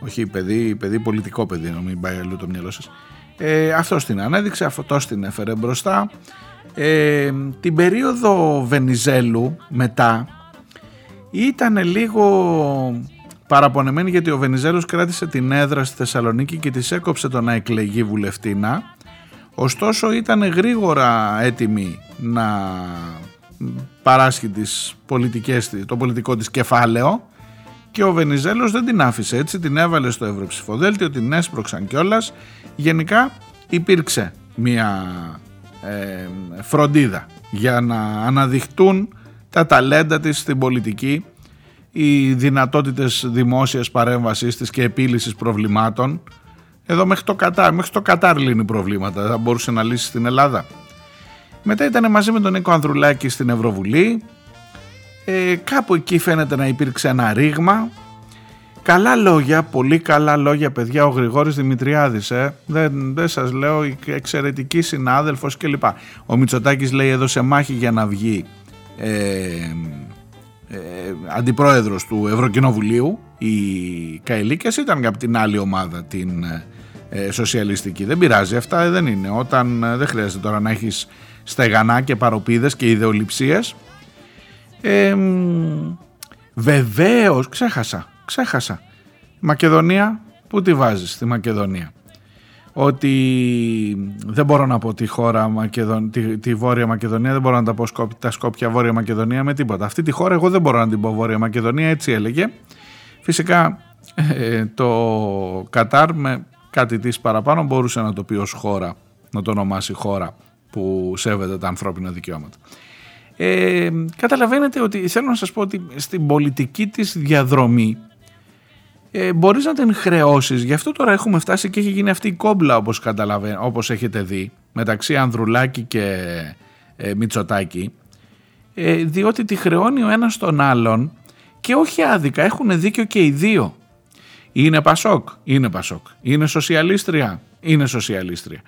Όχι παιδί, παιδί πολιτικό παιδί να μην πάει αλλού το μυαλό σας. Ε, αυτός την ανέδειξε, αυτός την έφερε μπροστά. Ε, την περίοδο Βενιζέλου μετά ήταν λίγο παραπονεμένη γιατί ο Βενιζέλος κράτησε την έδρα στη Θεσσαλονίκη και της έκοψε το να εκλεγεί βουλευτήνα ωστόσο ήταν γρήγορα έτοιμη να παράσχει τις πολιτικές, το πολιτικό της κεφάλαιο και ο Βενιζέλος δεν την άφησε έτσι, την έβαλε στο ευρωψηφοδέλτιο, την έσπρωξαν κιόλας. Γενικά υπήρξε μια ε, φροντίδα για να αναδειχτούν τα ταλέντα της στην πολιτική οι δυνατότητες δημόσιας παρέμβασης της και επίλυσης προβλημάτων εδώ μέχρι το Κατάρ, μέχρι το Κατάρ λύνει προβλήματα, θα μπορούσε να λύσει στην Ελλάδα. Μετά ήταν μαζί με τον Νίκο Ανδρουλάκη στην Ευρωβουλή, ε, κάπου εκεί φαίνεται να υπήρξε ένα ρήγμα. Καλά λόγια, πολύ καλά λόγια παιδιά ο Γρηγόρης Δημητριάδης ε. δεν, δεν σας λέω εξαιρετική συνάδελφος κλπ. Ο Μητσοτάκης λέει έδωσε μάχη για να βγει ε, ε, αντιπρόεδρος του Ευρωκοινοβουλίου η Καηλίκιας ήταν από την άλλη ομάδα την ε, σοσιαλιστική δεν πειράζει αυτά δεν είναι όταν ε, δεν χρειάζεται τώρα να έχεις στεγανά και παροπίδες και ιδεολειψίες ε, βεβαίως ξέχασα ξέχασα Μακεδονία που τη βάζεις στη Μακεδονία; Ότι δεν μπορώ να πω τη χώρα Μακεδον... τη, τη Βόρεια Μακεδονία, δεν μπορώ να τα πω τα Σκόπια Βόρεια Μακεδονία με τίποτα. Αυτή τη χώρα εγώ δεν μπορώ να την πω Βόρεια Μακεδονία, έτσι έλεγε. Φυσικά ε, το Κατάρ με κάτι της παραπάνω μπορούσε να το πει ως χώρα, να το ονομάσει χώρα που σέβεται τα ανθρώπινα δικαιώματα. Ε, καταλαβαίνετε ότι θέλω να σας πω ότι στην πολιτική της διαδρομή ε, μπορείς να την χρεώσεις. Γι' αυτό τώρα έχουμε φτάσει και έχει γίνει αυτή η κόμπλα όπως, όπως έχετε δει μεταξύ Ανδρουλάκη και ε, Μητσοτάκη ε, διότι τη χρεώνει ο ένας τον άλλον και όχι άδικα, έχουν δίκιο και οι δύο. Είναι Πασόκ, είναι Πασόκ. Είναι σοσιαλίστρια, είναι σοσιαλίστρια.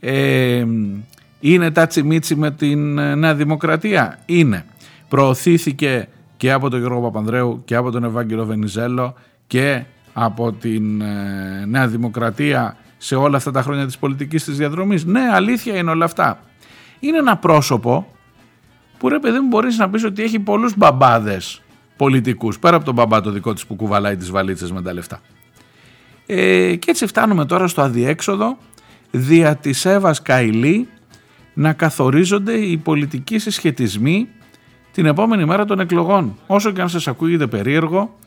Ε, είναι τάτσι μίτσι με την ε, Νέα Δημοκρατία, είναι. Προωθήθηκε και από τον Γιώργο Παπανδρέου και από τον Ευάγγελο Βενιζέλο και από την ε, Νέα Δημοκρατία σε όλα αυτά τα χρόνια της πολιτικής της διαδρομής. Ναι, αλήθεια είναι όλα αυτά. Είναι ένα πρόσωπο που ρε παιδί μου μπορείς να πεις ότι έχει πολλούς μπαμπάδες πολιτικούς, πέρα από τον μπαμπά το δικό της που κουβαλάει τις βαλίτσες με τα λεφτά. Ε, και έτσι φτάνουμε τώρα στο αδιέξοδο δια της Εύας Καηλή να καθορίζονται οι πολιτικοί συσχετισμοί την επόμενη μέρα των εκλογών. Όσο και αν σας ακούγεται περίεργο,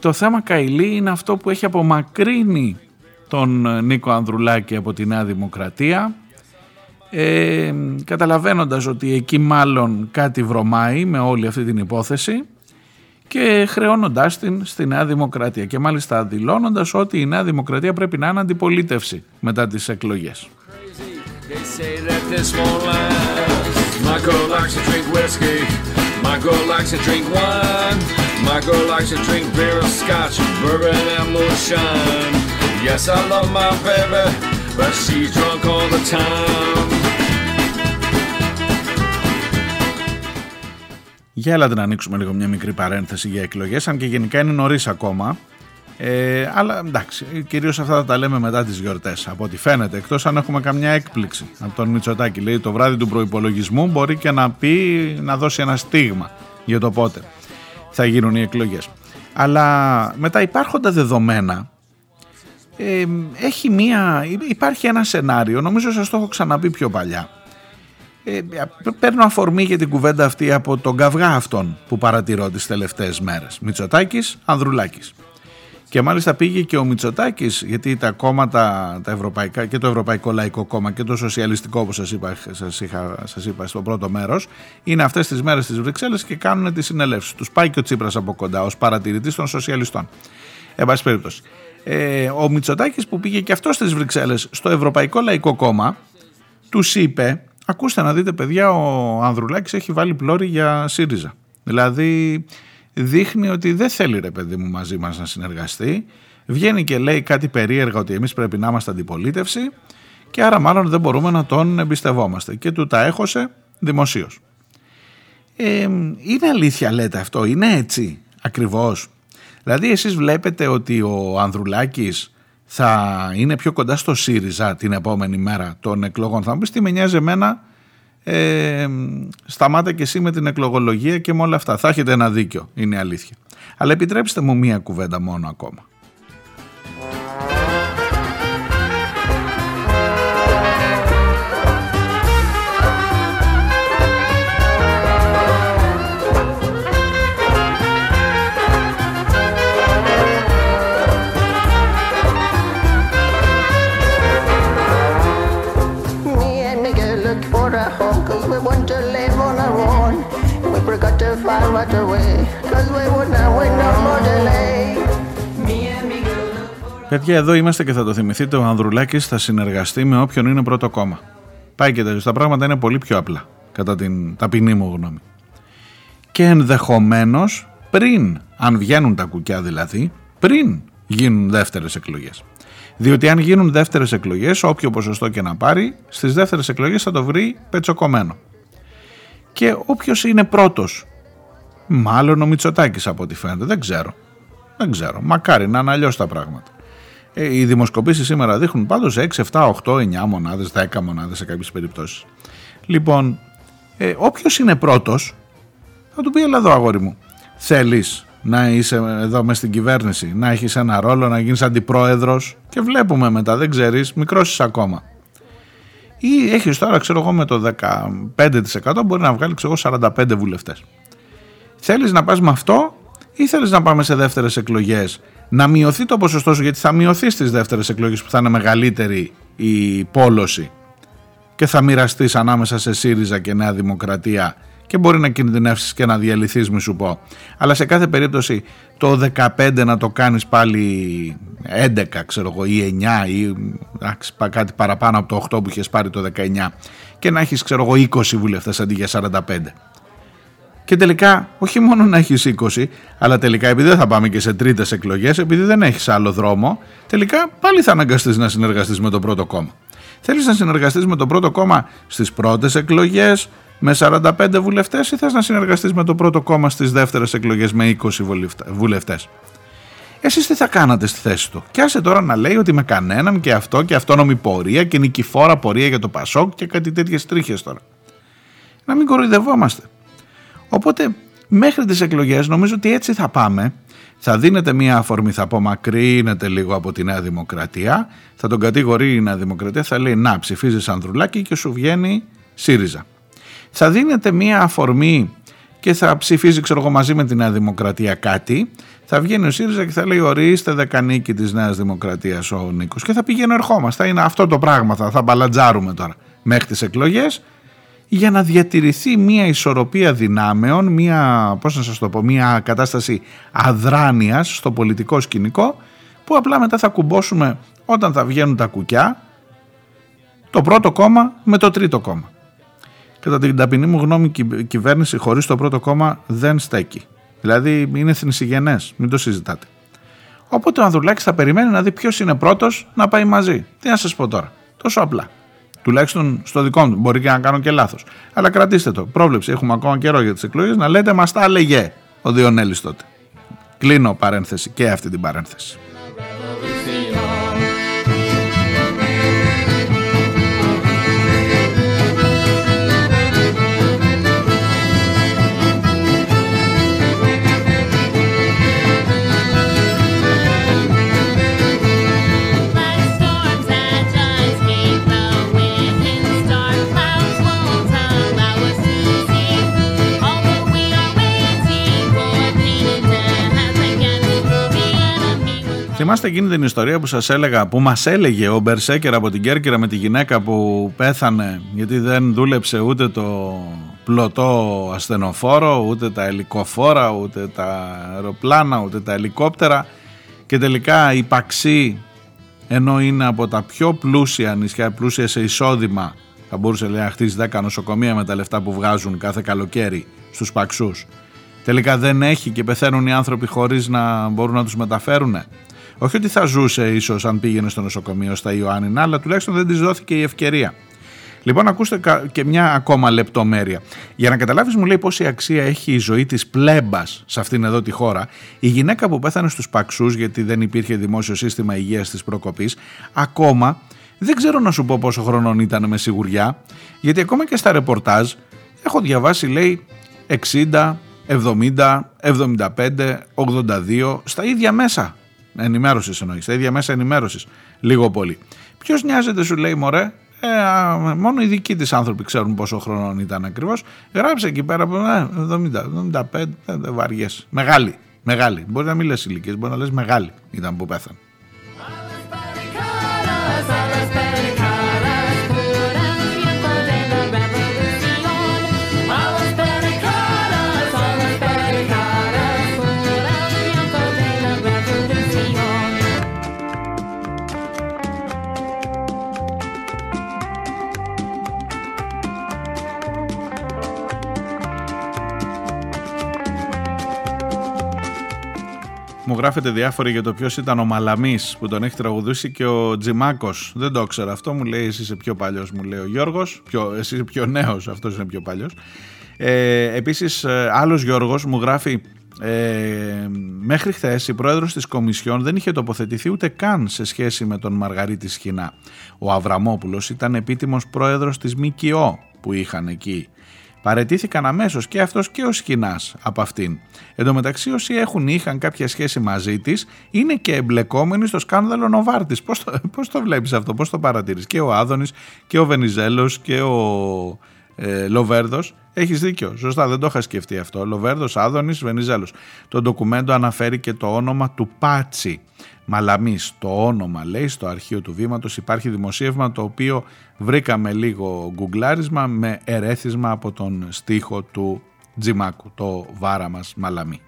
το θέμα Καηλή είναι αυτό που έχει απομακρύνει τον ε, Νίκο Ανδρουλάκη από τη Νέα Δημοκρατία ε, καταλαβαίνοντας ότι εκεί μάλλον κάτι βρωμάει με όλη αυτή την υπόθεση και χρεώνοντα την στην Δημοκρατία και μάλιστα δηλώνοντας ότι η νέα δημοκρατία να είναι αντιπολίτευση μετά τις εκλογές. Για έλατε να ανοίξουμε λίγο μια μικρή παρένθεση για εκλογές, αν και γενικά είναι νωρίς ακόμα. Ε, αλλά εντάξει, κυρίως αυτά θα τα λέμε μετά τις γιορτές από ό,τι φαίνεται, εκτός αν έχουμε καμιά έκπληξη από τον Μητσοτάκη. Λέει το βράδυ του προϋπολογισμού μπορεί και να πει, να δώσει ένα στίγμα για το πότε θα γίνουν οι εκλογές. Αλλά μετά υπάρχοντα δεδομένα, ε, έχει μία, υπάρχει ένα σενάριο, νομίζω σας το έχω ξαναπεί πιο παλιά. Ε, παίρνω αφορμή για την κουβέντα αυτή από τον καυγά αυτόν που παρατηρώ τις τελευταίες μέρες. Μητσοτάκης, Ανδρουλάκης Και μάλιστα πήγε και ο Μητσοτάκης, γιατί τα κόμματα, τα ευρωπαϊκά και το Ευρωπαϊκό Λαϊκό Κόμμα και το Σοσιαλιστικό, όπως σας είπα, σας είχα, σας είπα στο πρώτο μέρος, είναι αυτές τις μέρες στις Βρυξέλλες και κάνουν τις συνελεύσεις. Τους πάει και ο Τσίπρας από κοντά ως παρατηρητής των Σοσιαλιστών. Εν πάση περίπτωση. Ε, ο Μητσοτάκης που πήγε και αυτός στις Βρυξέλλες στο Ευρωπαϊκό Λαϊκό Κόμμα, τους είπε, ακούστε να δείτε παιδιά, ο Ανδρουλάκης έχει βάλει πλώρη για ΣΥΡΙΖΑ. Δηλαδή δείχνει ότι δεν θέλει ρε παιδί μου μαζί μας να συνεργαστεί. Βγαίνει και λέει κάτι περίεργα ότι εμείς πρέπει να είμαστε αντιπολίτευση και άρα μάλλον δεν μπορούμε να τον εμπιστευόμαστε. Και του τα έχωσε δημοσίως. Ε, είναι αλήθεια λέτε αυτό, είναι έτσι ακριβώς. Δηλαδή εσείς βλέπετε ότι ο Ανδρουλάκης θα είναι πιο κοντά στο ΣΥΡΙΖΑ την επόμενη μέρα των εκλογών. Θα μου πεις τι με νοιάζει εμένα ε, σταμάτα και εσύ με την εκλογολογία και με όλα αυτά. Θα έχετε ένα δίκιο, είναι αλήθεια. Αλλά επιτρέψτε μου μία κουβέντα μόνο ακόμα. Παιδιά, εδώ είμαστε και θα το θυμηθείτε. Ο Ανδρουλάκης θα συνεργαστεί με όποιον είναι πρώτο κόμμα. Πάει και τέλο. Τα πράγματα είναι πολύ πιο απλά, κατά την ταπεινή μου γνώμη. Και ενδεχομένως πριν, αν βγαίνουν τα κουκιά δηλαδή, πριν γίνουν δεύτερες εκλογές. Διότι αν γίνουν δεύτερες εκλογές, όποιο ποσοστό και να πάρει, στις δεύτερες εκλογές θα το βρει πετσοκομμένο. Και όποιος είναι πρώτος Μάλλον ο Μητσοτάκης από ό,τι φαίνεται. Δεν ξέρω. Δεν ξέρω. Μακάρι να είναι αλλιώς τα πράγματα. Ε, οι δημοσκοπήσεις σήμερα δείχνουν πάντως 6, 7, 8, 9 μονάδες, 10 μονάδες σε κάποιες περιπτώσεις. Λοιπόν, ε, όποιος είναι πρώτος, θα του πει: Ελά, εδώ αγόρι μου. Θέλεις να είσαι εδώ μες στην κυβέρνηση, να έχεις ένα ρόλο, να γίνεις αντιπρόεδρος και βλέπουμε μετά, δεν ξέρεις, μικρός ακόμα. Ή έχεις τώρα, ξέρω εγώ, με το 15% μπορεί να βγάλει, ξέρω 45 βουλευτές. Θέλεις να πας με αυτό ή θέλεις να πάμε σε δεύτερες εκλογές να μειωθεί το ποσοστό σου γιατί θα μειωθεί στις δεύτερες εκλογές που θα είναι μεγαλύτερη η πόλωση και θα μοιραστείς ανάμεσα σε ΣΥΡΙΖΑ και Νέα Δημοκρατία και μπορεί να κινδυνεύσεις και να διαλυθείς μη σου πω. Αλλά σε κάθε περίπτωση το 15 να το κάνεις πάλι 11 ξέρω εγώ ή 9 ή κάτι παραπάνω από το 8 που είχες πάρει το 19 και να έχεις ξέρω εγώ 20 βουλευτές αντί για 45 και τελικά όχι μόνο να έχεις 20, αλλά τελικά επειδή δεν θα πάμε και σε τρίτες εκλογές, επειδή δεν έχεις άλλο δρόμο, τελικά πάλι θα αναγκαστείς να συνεργαστείς με το πρώτο κόμμα. Θέλεις να συνεργαστείς με το πρώτο κόμμα στις πρώτες εκλογές με 45 βουλευτές ή θες να συνεργαστείς με το πρώτο κόμμα στις δεύτερες εκλογές με 20 βουλευτές; Εσείς τι θα κάνατε στη θέση του; Και άσε τώρα να λέει ότι με κανέναν και αυτό και αυτόνομη πορεία και νικηφόρα πορεία για το Πασόκ και κάτι τέτοιες τρίχες τώρα. Να μην κοροϊδευόμαστε. Οπότε μέχρι τις εκλογές νομίζω ότι έτσι θα πάμε. Θα δίνετε μία αφορμή, θα απομακρύνετε λίγο από τη Νέα Δημοκρατία, θα τον κατηγορεί η Νέα Δημοκρατία, θα λέει να ψηφίζεις Ανδρουλάκη και σου βγαίνει ΣΥΡΙΖΑ. Θα δίνετε μία αφορμή και θα ψηφίζει ξέρω εγώ μαζί με τη Νέα Δημοκρατία κάτι, θα βγαίνει ο ΣΥΡΙΖΑ και θα λέει ορίστε δεκανίκη της Νέας Δημοκρατίας ο Νίκος και θα πηγαίνει ερχόμαστε, είναι αυτό το πράγμα, θα, θα μπαλατζάρουμε τώρα. Μέχρι τις εκλογές για να διατηρηθεί μια ισορροπία δυνάμεων, μια, πώς να σας το πω, μια κατάσταση αδράνειας στο πολιτικό σκηνικό που απλά μετά θα κουμπώσουμε όταν θα βγαίνουν τα κουκιά το πρώτο κόμμα με το τρίτο κόμμα. Κατά την ταπεινή μου γνώμη η κυβέρνηση χωρίς το πρώτο κόμμα δεν στέκει. Δηλαδή είναι θνησιγενές, μην το συζητάτε. Οπότε ο Ανδρουλάκης θα περιμένει να δει ποιος είναι πρώτος να πάει μαζί. Τι να σας πω τώρα. Τόσο απλά. Τουλάχιστον στο δικό μου. Μπορεί και να κάνω και λάθος. Αλλά κρατήστε το. Πρόβλεψη. Έχουμε ακόμα καιρό για τις εκλογές να λέτε μα τα έλεγε ο Διονέλης τότε. Κλείνω παρένθεση και αυτή την παρένθεση. Θυμάστε εκείνη την ιστορία που σας έλεγα, που μας έλεγε ο Μπερσέκερ από την Κέρκυρα με τη γυναίκα που πέθανε γιατί δεν δούλεψε ούτε το πλωτό ασθενοφόρο, ούτε τα ελικοφόρα, ούτε τα αεροπλάνα, ούτε τα ελικόπτερα. Και τελικά η Παξί ενώ είναι από τα πιο πλούσια νησιά, πλούσια σε εισόδημα θα μπορούσε λέει, να χτίσει 10 νοσοκομεία με τα λεφτά που βγάζουν κάθε καλοκαίρι στους Παξούς. Τελικά δεν έχει και πεθαίνουν οι άνθρωποι χωρίς να μπορούν να τους μεταφέρουν όχι ότι θα ζούσε ίσως αν πήγαινε στο νοσοκομείο στα Ιωάννινα, αλλά τουλάχιστον δεν της δόθηκε η ευκαιρία. Λοιπόν, ακούστε και μια ακόμα λεπτομέρεια. Για να καταλάβεις, μου λέει πόση αξία έχει η ζωή της πλέμπας σε αυτήν εδώ τη χώρα. Η γυναίκα που πέθανε στους Παξούς, γιατί δεν υπήρχε δημόσιο σύστημα υγείας της προκοπής, ακόμα δεν ξέρω να σου πω πόσο χρονών ήταν με σιγουριά, γιατί ακόμα και στα ρεπορτάζ έχω διαβάσει, λέει, 60, 70, 75, 82, στα ίδια μέσα ενημέρωσης εννοείς, στα ίδια μέσα ενημέρωσης. Λίγο πολύ. Ποιος νοιάζεται, σου λέει Μωρέ, ε, μόνο οι δικοί της άνθρωποι ξέρουν πόσο χρόνο ήταν ακριβώς. Γράψε εκεί πέρα από 70, 75, βαριέ. Μεγάλη, μεγάλη. Μπορεί να μην λες ηλικίες, μπορεί να λες μεγάλη ήταν που πέθανε. Μου γράφετε διάφοροι για το ποιος ήταν ο Μαλαμής που τον έχει τραγουδήσει και ο Τζιμάκος. Δεν το ξέρω αυτό. Μου λέει εσύ είσαι πιο παλιός, μου λέει ο Γιώργος. Εσύ είσαι πιο νέος, αυτός είναι πιο παλιός. Ε, Επίσης, ε, άλλος Γιώργος μου γράφει. Ε, μέχρι χθες η πρόεδρος της Κομισιόν δεν είχε τοποθετηθεί ούτε καν σε σχέση με τον Μαργαρίτη Σχοινά. Ο Αβραμόπουλος ήταν επίτιμος πρόεδρος της ΜΚΟ που είχαν εκεί. Παρετήθηκαν αμέσως και αυτός και ο Σκηνάς από αυτήν. Εν τω μεταξύ όσοι έχουν ή είχαν κάποια σχέση μαζί της είναι και εμπλεκόμενοι στο σκάνδαλο Νοβάρτης. Πώς το, πώς το βλέπεις αυτό, πώς το παρατηρείς; Και ο Άδωνης και ο Βενιζέλος και ο ε, Λοβέρδος. Έχεις δίκιο, σωστά δεν το είχα σκεφτεί αυτό. Λοβέρδος, Άδωνης, Βενιζέλος. Το ντοκουμέντο αναφέρει και το όνομα του Πάτσι Μαλαμής. Το όνομα λέει στο αρχείο του βήματος υπάρχει δημοσίευμα το οποίο βρήκαμε λίγο γκουγκλάρισμα με ερέθισμα από τον στίχο του Τζιμάκου, το βάρα μας Μαλαμή.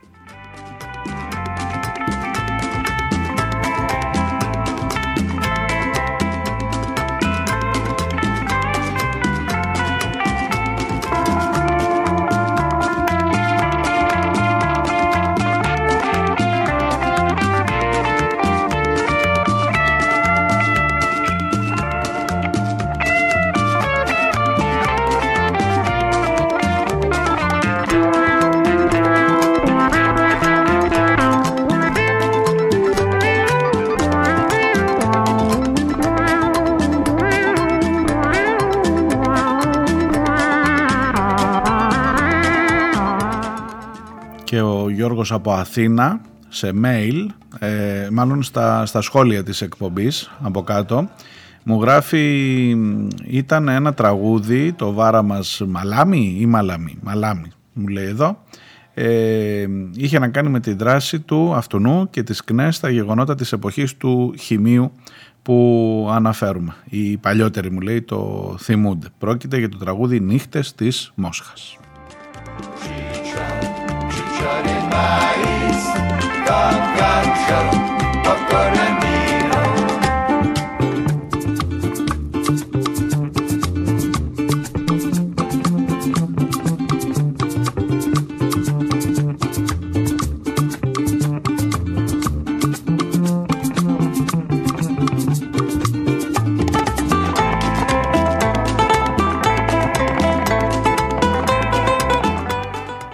Γιώργος από Αθήνα σε mail, ε, μάλλον στα, στα σχόλια της εκπομπής από κάτω, μου γράφει ήταν ένα τραγούδι, το βάρα μας Μαλάμι ή Μαλάμι, Μαλάμι μου λέει εδώ, ε, είχε να κάνει με τη δράση του αυτονού και τις ΚΝΕ στα γεγονότα της εποχής του χημείου που αναφέρουμε. Οι παλιότεροι μου λέει το θυμούνται. Πρόκειται για το τραγούδι «Νύχτες της Μόσχας». I'm going to con anillo.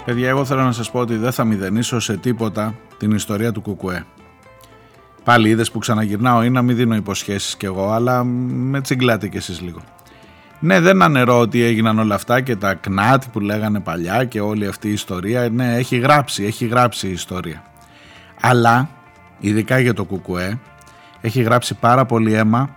Παιδιά, εγώ θέλω να σας πω ότι δεν θα μηδενίσω σε τίποτα την ιστορία του Κουκουέ. Πάλι είδες που ξαναγυρνάω ή να μην δίνω υποσχέσεις κι εγώ, αλλά με τσιγκλάτε κι εσείς λίγο. Ναι, δεν ανερώ ότι έγιναν όλα αυτά και τα κνάτ που λέγανε παλιά και όλη αυτή η ιστορία. Ναι, έχει γράψει, έχει γράψει η ιστορία. Αλλά, ειδικά για το Κουκουέ, έχει γράψει πάρα πολύ αίμα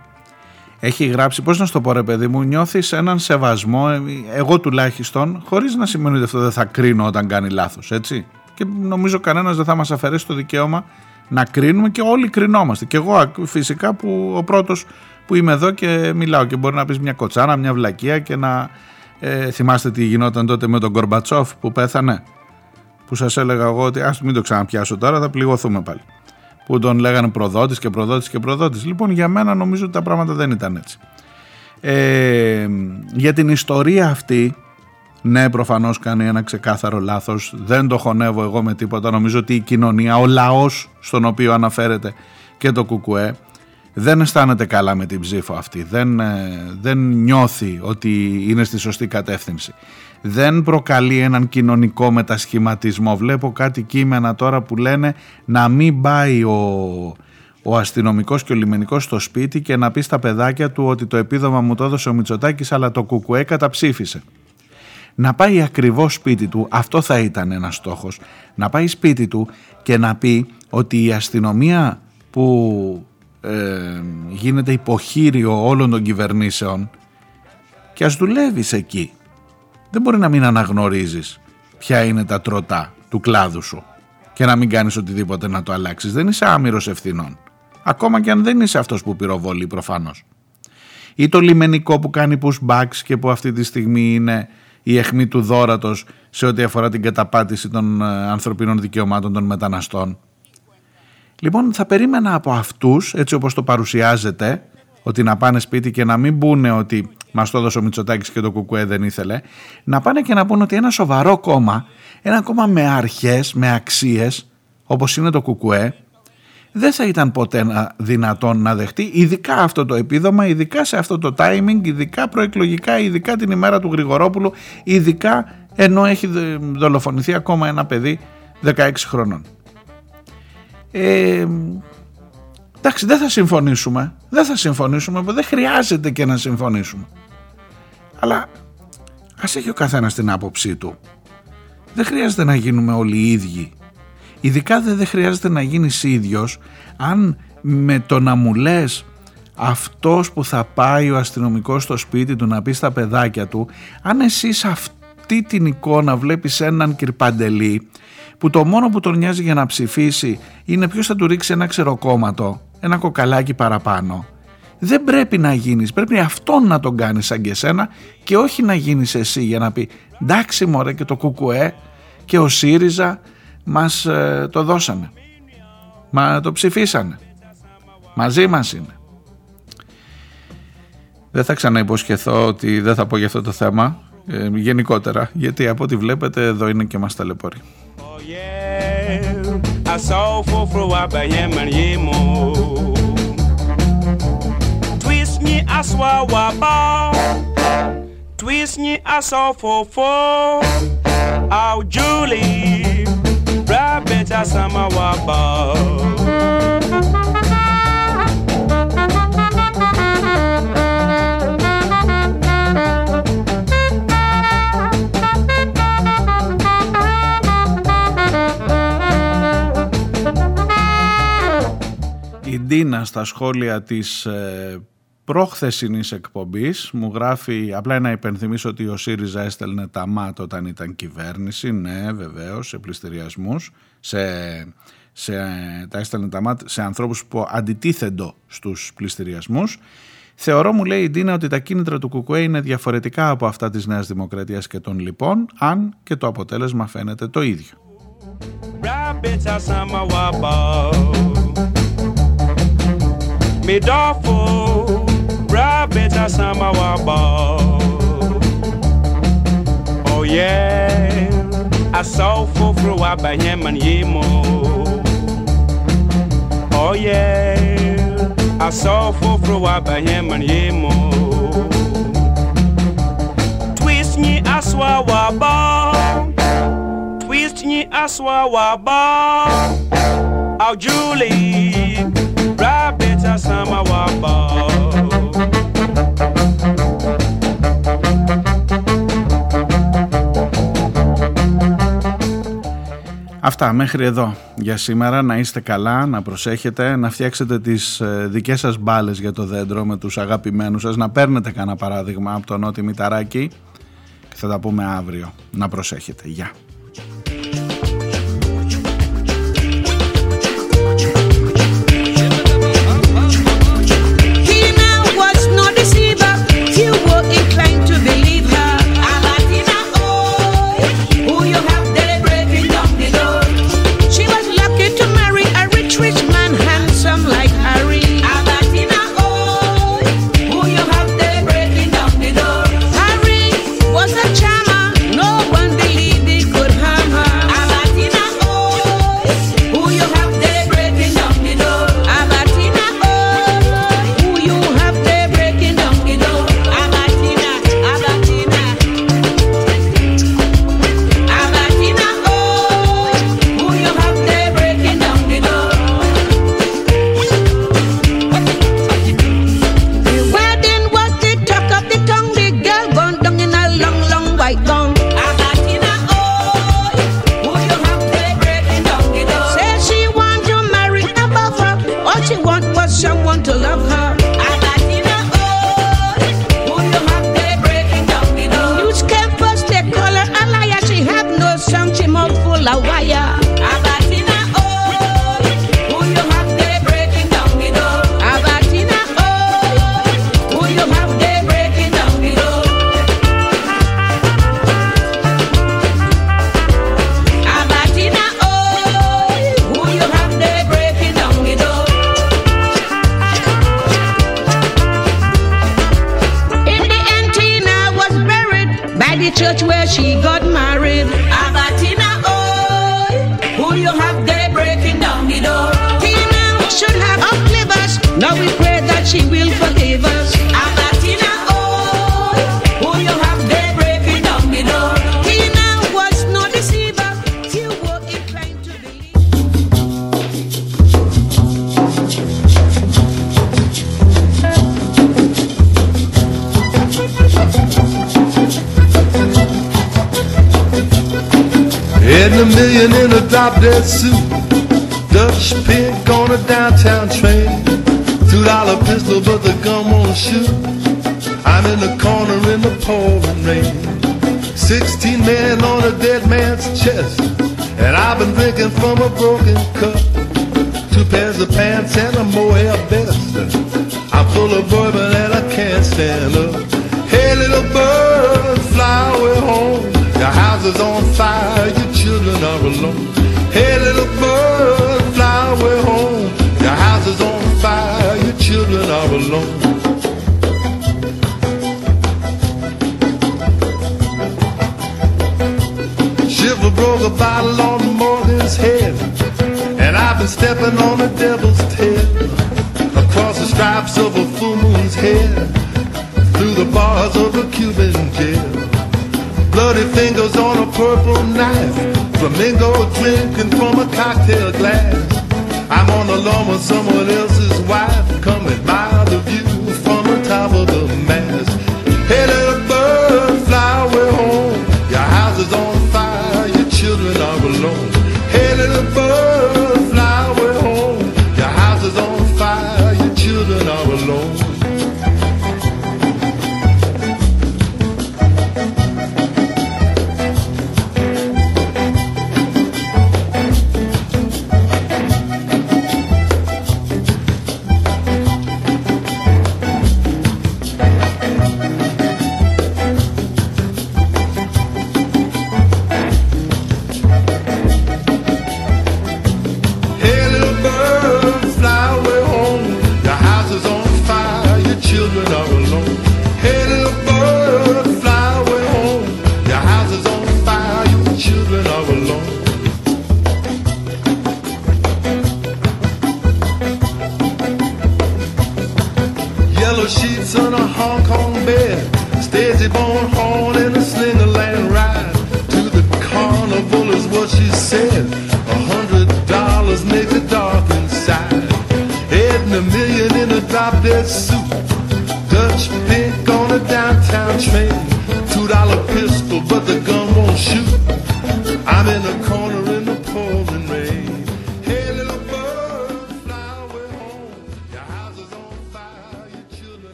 έχει γράψει, πώς να στο πω ρε παιδί μου, νιώθεις έναν σεβασμό, ε, εγώ τουλάχιστον, χωρίς να σημαίνει ότι αυτό δεν θα κρίνω όταν κάνει λάθος, έτσι. Και νομίζω κανένας δεν θα μας αφαιρέσει το δικαίωμα να κρίνουμε και όλοι κρινόμαστε. Και εγώ φυσικά που ο πρώτος που είμαι εδώ και μιλάω και μπορεί να πεις μια κοτσάνα, μια βλακεία και να ε, θυμάστε τι γινόταν τότε με τον Κορμπατσόφ που πέθανε που σας έλεγα εγώ ότι ας μην το ξαναπιάσω τώρα θα πληγωθούμε πάλι που τον λέγανε προδότης και προδότης και προδότης. Λοιπόν για μένα νομίζω ότι τα πράγματα δεν ήταν έτσι. Ε, για την ιστορία αυτή ναι προφανώς κάνει ένα ξεκάθαρο λάθος. Δεν το χωνεύω εγώ με τίποτα. Νομίζω ότι η κοινωνία, ο λαός στον οποίο αναφέρεται και το κουκουέ δεν αισθάνεται καλά με την ψήφο αυτή δεν, ε, δεν νιώθει ότι είναι στη σωστή κατεύθυνση δεν προκαλεί έναν κοινωνικό μετασχηματισμό βλέπω κάτι κείμενα τώρα που λένε να μην πάει ο, ο αστυνομικός και ο λιμενικός στο σπίτι και να πει στα παιδάκια του ότι το επίδομα μου το έδωσε ο Μητσοτάκης, αλλά το κουκουέ καταψήφισε. Να πάει ακριβώς σπίτι του, αυτό θα ήταν ένας στόχος. Να πάει σπίτι του και να πει ότι η αστυνομία που ε, γίνεται υποχείριο όλων των κυβερνήσεων και ας δουλεύεις εκεί. Δεν μπορεί να μην αναγνωρίζεις ποια είναι τα τροτά του κλάδου σου και να μην κάνεις οτιδήποτε να το αλλάξεις. Δεν είσαι άμυρος ευθυνών. Ακόμα και αν δεν είσαι αυτός που πυροβολεί προφανώς. Ή το λιμενικό που κάνει pushbacks και που αυτή τη στιγμή είναι η αιχμή του δόρατος σε ό,τι αφορά την καταπάτηση των ε, ανθρωπίνων δικαιωμάτων των μεταναστών. Λοιπόν θα περίμενα από αυτούς έτσι όπως το παρουσιάζεται ότι να πάνε σπίτι και να μην πούνε ότι μας το έδωσε ο Μητσοτάκης και το Κουκουέ δεν ήθελε να πάνε και να πούνε ότι ένα σοβαρό κόμμα ένα κόμμα με αρχές, με αξίες όπως είναι το Κουκουέ δεν θα ήταν ποτέ δυνατόν να δεχτεί ειδικά αυτό το επίδομα, ειδικά σε αυτό το timing, ειδικά προεκλογικά, ειδικά την ημέρα του Γρηγορόπουλου, ειδικά ενώ έχει δολοφονηθεί ακόμα ένα παιδί 16 χρονών. Ε, εντάξει δεν θα συμφωνήσουμε, δεν θα συμφωνήσουμε, δεν χρειάζεται και να συμφωνήσουμε. Αλλά ας έχει ο καθένας την άποψή του. Δεν χρειάζεται να γίνουμε όλοι οι ίδιοι Ειδικά δεν χρειάζεται να γίνεις ίδιος αν με το να μου λες αυτός που θα πάει ο αστυνομικός στο σπίτι του να πει στα παιδάκια του αν εσύ σε αυτή την εικόνα βλέπεις έναν κυρπαντελή που το μόνο που τον νοιάζει για να ψηφίσει είναι ποιος θα του ρίξει ένα ξεροκόμματο, ένα κοκαλάκι παραπάνω δεν πρέπει να γίνεις, πρέπει αυτόν να τον κάνεις σαν και σένα και όχι να γίνεις εσύ για να πει εντάξει μωρέ και το κουκουέ και ο ΣΥΡΙΖΑ μας ε, το δώσανε. Μα το ψηφίσανε. Μαζί μας είναι. Δεν θα ξαναυποσχεθώ ότι δεν θα πω για αυτό το θέμα ε, γενικότερα γιατί από ό,τι βλέπετε εδώ είναι και μας ταλαιπωρεί. Twist me Julie Rabeta samawaba Η Ντίνα στα σχόλια της ε, προχθεσινής εκπομπής. Μου γράφει απλά να υπενθυμίσω ότι ο ΣΥΡΙΖΑ έστελνε τα ΜΑΤ όταν ήταν κυβέρνηση. Ναι βεβαίως σε πληστηριασμούς. Σε, σε, τα έστελνε τα ΜΑΤ σε ανθρώπους που αντιτίθεντο στους πληστηριασμούς. Θεωρώ, μου λέει η Ντίνα, ότι τα κίνητρα του Κουκουέ είναι διαφορετικά από αυτά της Νέας Δημοκρατίας και των λοιπόν, αν και το αποτέλεσμα φαίνεται το ίδιο. me dofo rabeta sama wabo oh yeah asofo fro wabanye man yemo oh yeah asofo fro wabanye man yemo twist ni aswa wabo twist ni aswa wabo oh julie. Rabeta samawaba. Αυτά μέχρι εδώ για σήμερα. Να είστε καλά, να προσέχετε, να φτιάξετε τις ε, δικές σας μπάλες για το δέντρο με τους αγαπημένους σας, να παίρνετε κανένα παράδειγμα από τον Νότι Μηταράκη και θα τα πούμε αύριο. Να προσέχετε. Γεια. Dead suit. Dutch pink on a downtown train. Two dollar pistol, but the gun won't shoot. I'm in the corner in the pouring rain. Sixteen men on a dead man's chest. And I've been drinking from a broken cup. Two pairs of pants and a mohair vest. I'm full of bourbon and I can't stand up. Hey little bird, fly away home. Your house is on fire, your children are alone. Children are alone. Shiver broke a bottle on Morgan's head. And I've been stepping on the devil's tail. Across the stripes of a full moon's head. Through the bars of a Cuban jail. Bloody fingers on a purple knife. Flamingo drinking from a cocktail glass. I'm on the lawn with someone else's wife coming by the view.